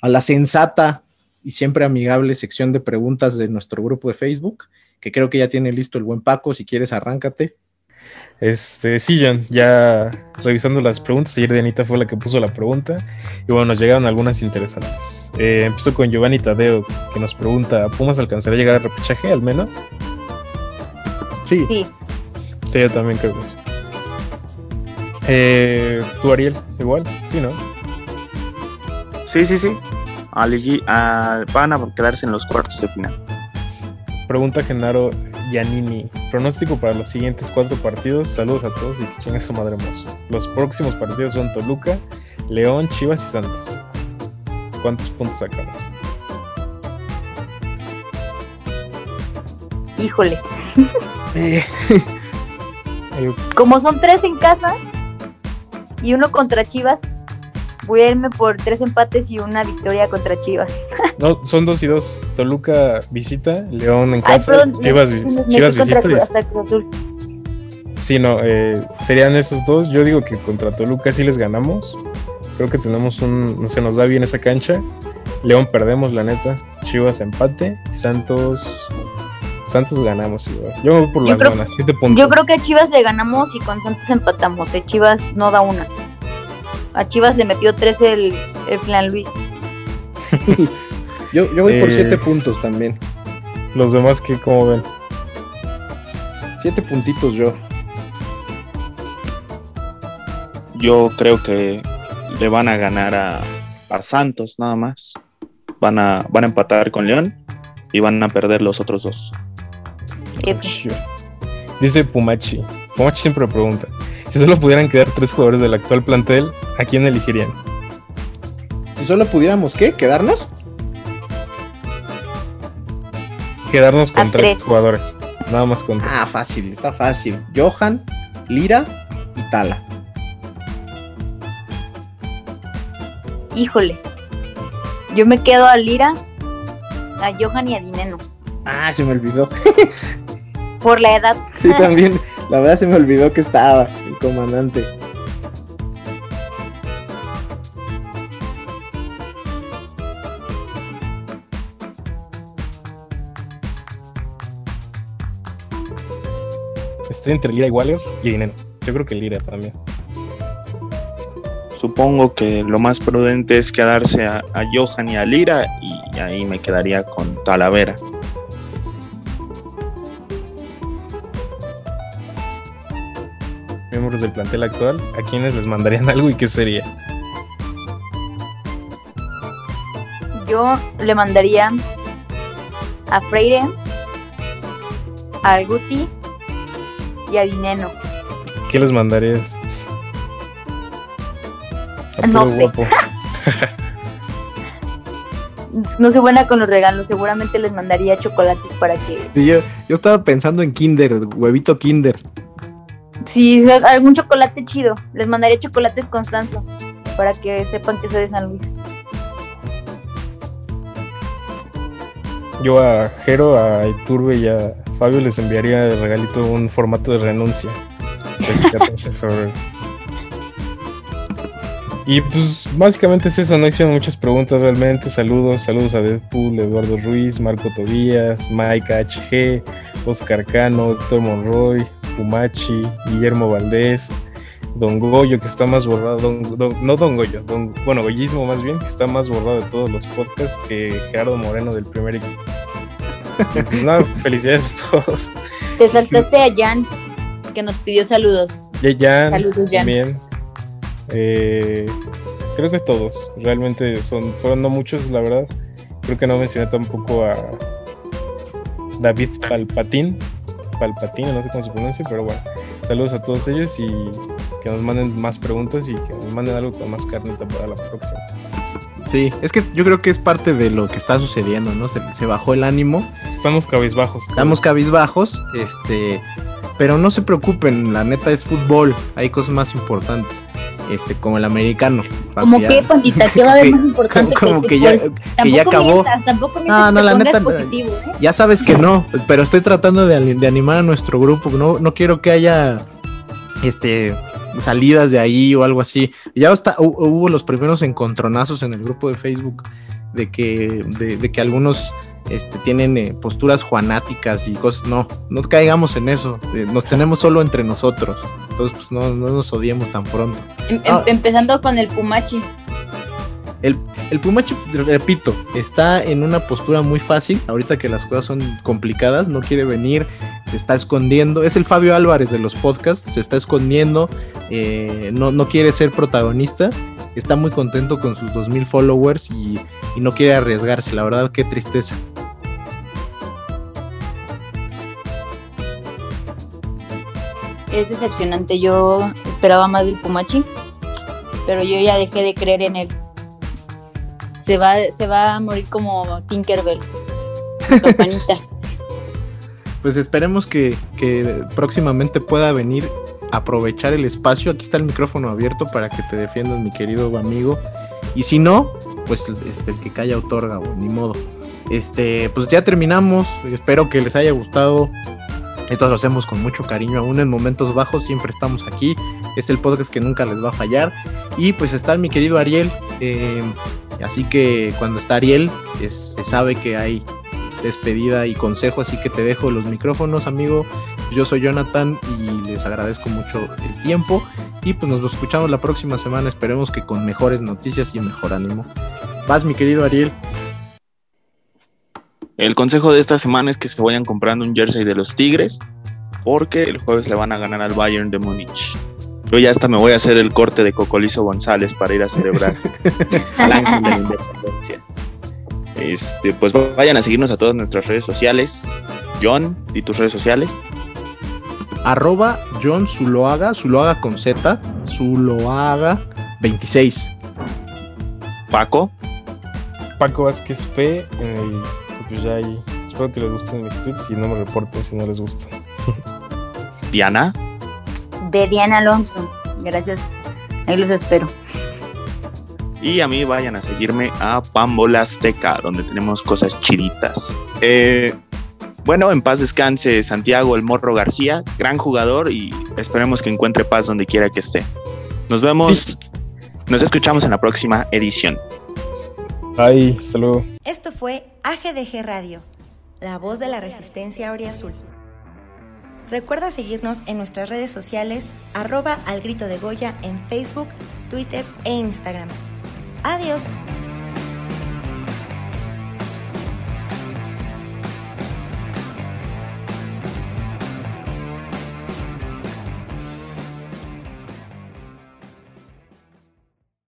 a la sensata y siempre amigable sección de preguntas de nuestro grupo de Facebook, que creo que ya tiene listo el buen Paco. Si quieres, arráncate. Este, sí, John, ya revisando las preguntas, ayer Dianita fue la que puso la pregunta y bueno, nos llegaron algunas interesantes. Eh, empezó con Giovanni Tadeo, que nos pregunta, ¿Pumas alcanzará a llegar al repechaje al menos? Sí, Sí. Sí, yo también creo que sí. Eh, ¿Tú, Ariel? Igual, sí, ¿no? Sí, sí, sí. A ligi- a- van a quedarse en los cuartos de final. Pregunta Genaro Giannini. Pronóstico para los siguientes cuatro partidos. Saludos a todos y que chingue su madre hermoso. Los próximos partidos son Toluca, León, Chivas y Santos. ¿Cuántos puntos sacamos? Híjole. Eh, Como son tres en casa y uno contra Chivas, voy a irme por tres empates y una victoria contra Chivas. no, son dos y dos. Toluca visita, León en Ay, casa, perdón, Chivas, me- Chivas contra visita. y- Cruz- hasta Cruz Azul. Sí, no, eh, serían esos dos. Yo digo que contra Toluca sí les ganamos. Creo que tenemos un. Se nos da bien esa cancha. León perdemos, la neta. Chivas empate. Santos. Santos ganamos igual. Yo me voy por Yo las creo- puntos. Yo creo que a Chivas le ganamos y con Santos empatamos. De Chivas no da una. A Chivas le metió tres el, el Flan Luis. yo, yo voy por Eh. siete puntos también. Los demás, que ¿cómo ven? Siete puntitos yo. Yo creo que le van a ganar a, a Santos nada más. Van a, van a empatar con León y van a perder los otros dos. Dice Pumachi. Pumachi siempre me pregunta. Si solo pudieran quedar tres jugadores del actual plantel, ¿a quién elegirían? Si solo pudiéramos, ¿qué? ¿Quedarnos? Quedarnos con tres. jugadores. Nada más con tres. Ah, fácil, está fácil. Johan, Lira y Tala. Híjole. Yo me quedo a Lira, a Johan y a Dineno. Ah, se me olvidó. Por la edad. Sí, también. La verdad se me olvidó que estaba el comandante. Estoy entre Lira y Waller y Dinero. Yo creo que Lira también. Supongo que lo más prudente es quedarse a, a Johan y a Lira y ahí me quedaría con Talavera. Miembros del plantel actual, ¿a quiénes les mandarían algo y qué sería? Yo le mandaría a Freire, al Guti y a Dineno. ¿Qué les mandarías? A No sé. guapo. No soy buena con los regalos, seguramente les mandaría chocolates para que... Sí, yo, yo estaba pensando en Kinder, huevito Kinder. Sí, algún chocolate chido. Les mandaría chocolates Constanzo para que sepan que soy de San Luis. Yo a Jero, a Iturbe y a Fabio les enviaría de regalito un formato de renuncia. Este 14 de febrero. Y pues básicamente es eso, no hicieron muchas preguntas realmente. Saludos, saludos a Deadpool, Eduardo Ruiz, Marco Tobías, Mike HG, Oscar Cano, Héctor Monroy, Pumachi, Guillermo Valdés, Don Goyo, que está más borrado, Don- Don- no Don Goyo, Don- bueno, Goyismo más bien, que está más borrado de todos los podcasts que Gerardo Moreno del primer equipo. Nada, felicidades a todos. Te saltaste a Jan, que nos pidió saludos. Ya, ya Saludos, Jan. también. Eh, creo que todos, realmente son, fueron no muchos, la verdad. Creo que no mencioné tampoco a David Palpatín, Palpatine, no sé cómo se pronuncia, pero bueno, saludos a todos ellos y que nos manden más preguntas y que nos manden algo con más carnita para la próxima. Sí, es que yo creo que es parte de lo que está sucediendo, ¿no? Se, se bajó el ánimo, Estamos cabizbajos. todos. estamos cabizbajos, este, pero no se preocupen, la neta es fútbol, hay cosas más importantes, este, como el americano. Como que, pandita, ¿qué va a haber más importante como, que ya, que ya acabó. mientas, tampoco mientas No, no, la neta, positivo, ¿eh? Ya sabes que no, pero estoy tratando de, de animar a nuestro grupo. No, no quiero que haya este salidas de ahí o algo así. Ya está, hu- hubo los primeros encontronazos en el grupo de Facebook de que, de, de que algunos este, tienen eh, posturas juanáticas y cosas. No, no caigamos en eso. Eh, nos tenemos solo entre nosotros. Entonces, pues no, no nos odiemos tan pronto. Em- em- Ah. Empezando con el Pumachi. El, Pumachi, repito, está en una postura muy fácil. Ahorita que las cosas son complicadas, no quiere venir, se está escondiendo. Es el Fabio Álvarez de los podcasts, se está escondiendo, eh, no, no, quiere ser protagonista. Está muy contento con sus 2000 followers y, y no quiere arriesgarse. La verdad, qué tristeza. Es decepcionante. Yo esperaba más del Pumachi, pero yo ya dejé de creer en él. Se va, se va a morir como Tinkerbell. Campanita. pues esperemos que, que, próximamente pueda venir a aprovechar el espacio. Aquí está el micrófono abierto para que te defiendas, mi querido amigo. Y si no, pues este, el que calla otorga, o ni modo. Este, pues ya terminamos. Espero que les haya gustado. Esto lo hacemos con mucho cariño, aún en momentos bajos, siempre estamos aquí. Es el podcast que nunca les va a fallar. Y pues está mi querido Ariel. Eh, así que cuando está Ariel, es, se sabe que hay despedida y consejo, así que te dejo los micrófonos, amigo. Yo soy Jonathan y les agradezco mucho el tiempo. Y pues nos escuchamos la próxima semana. Esperemos que con mejores noticias y mejor ánimo. Vas, mi querido Ariel. El consejo de esta semana es que se vayan comprando un jersey de los Tigres, porque el jueves le van a ganar al Bayern de Múnich. Yo ya hasta me voy a hacer el corte de Cocolizo González para ir a celebrar al ángel de la independencia. Este, pues vayan a seguirnos a todas nuestras redes sociales. John, ¿y tus redes sociales? Arroba John Zuloaga, Zuloaga con Z, Zuloaga 26. Paco. Paco Vázquez P. Eh, pues ya ahí. Espero que les gusten mis tweets y no me reporten si no les gustan. Diana. De Diana Alonso. Gracias. Ahí los espero. Y a mí vayan a seguirme a Pambola Azteca, donde tenemos cosas chiditas. Eh, bueno, en paz descanse Santiago El Morro García, gran jugador y esperemos que encuentre paz donde quiera que esté. Nos vemos, sí. nos escuchamos en la próxima edición. Bye, hasta luego. Esto fue AGDG Radio, la voz de la resistencia Azul. Recuerda seguirnos en nuestras redes sociales, arroba al grito de Goya en Facebook, Twitter e Instagram. Adiós.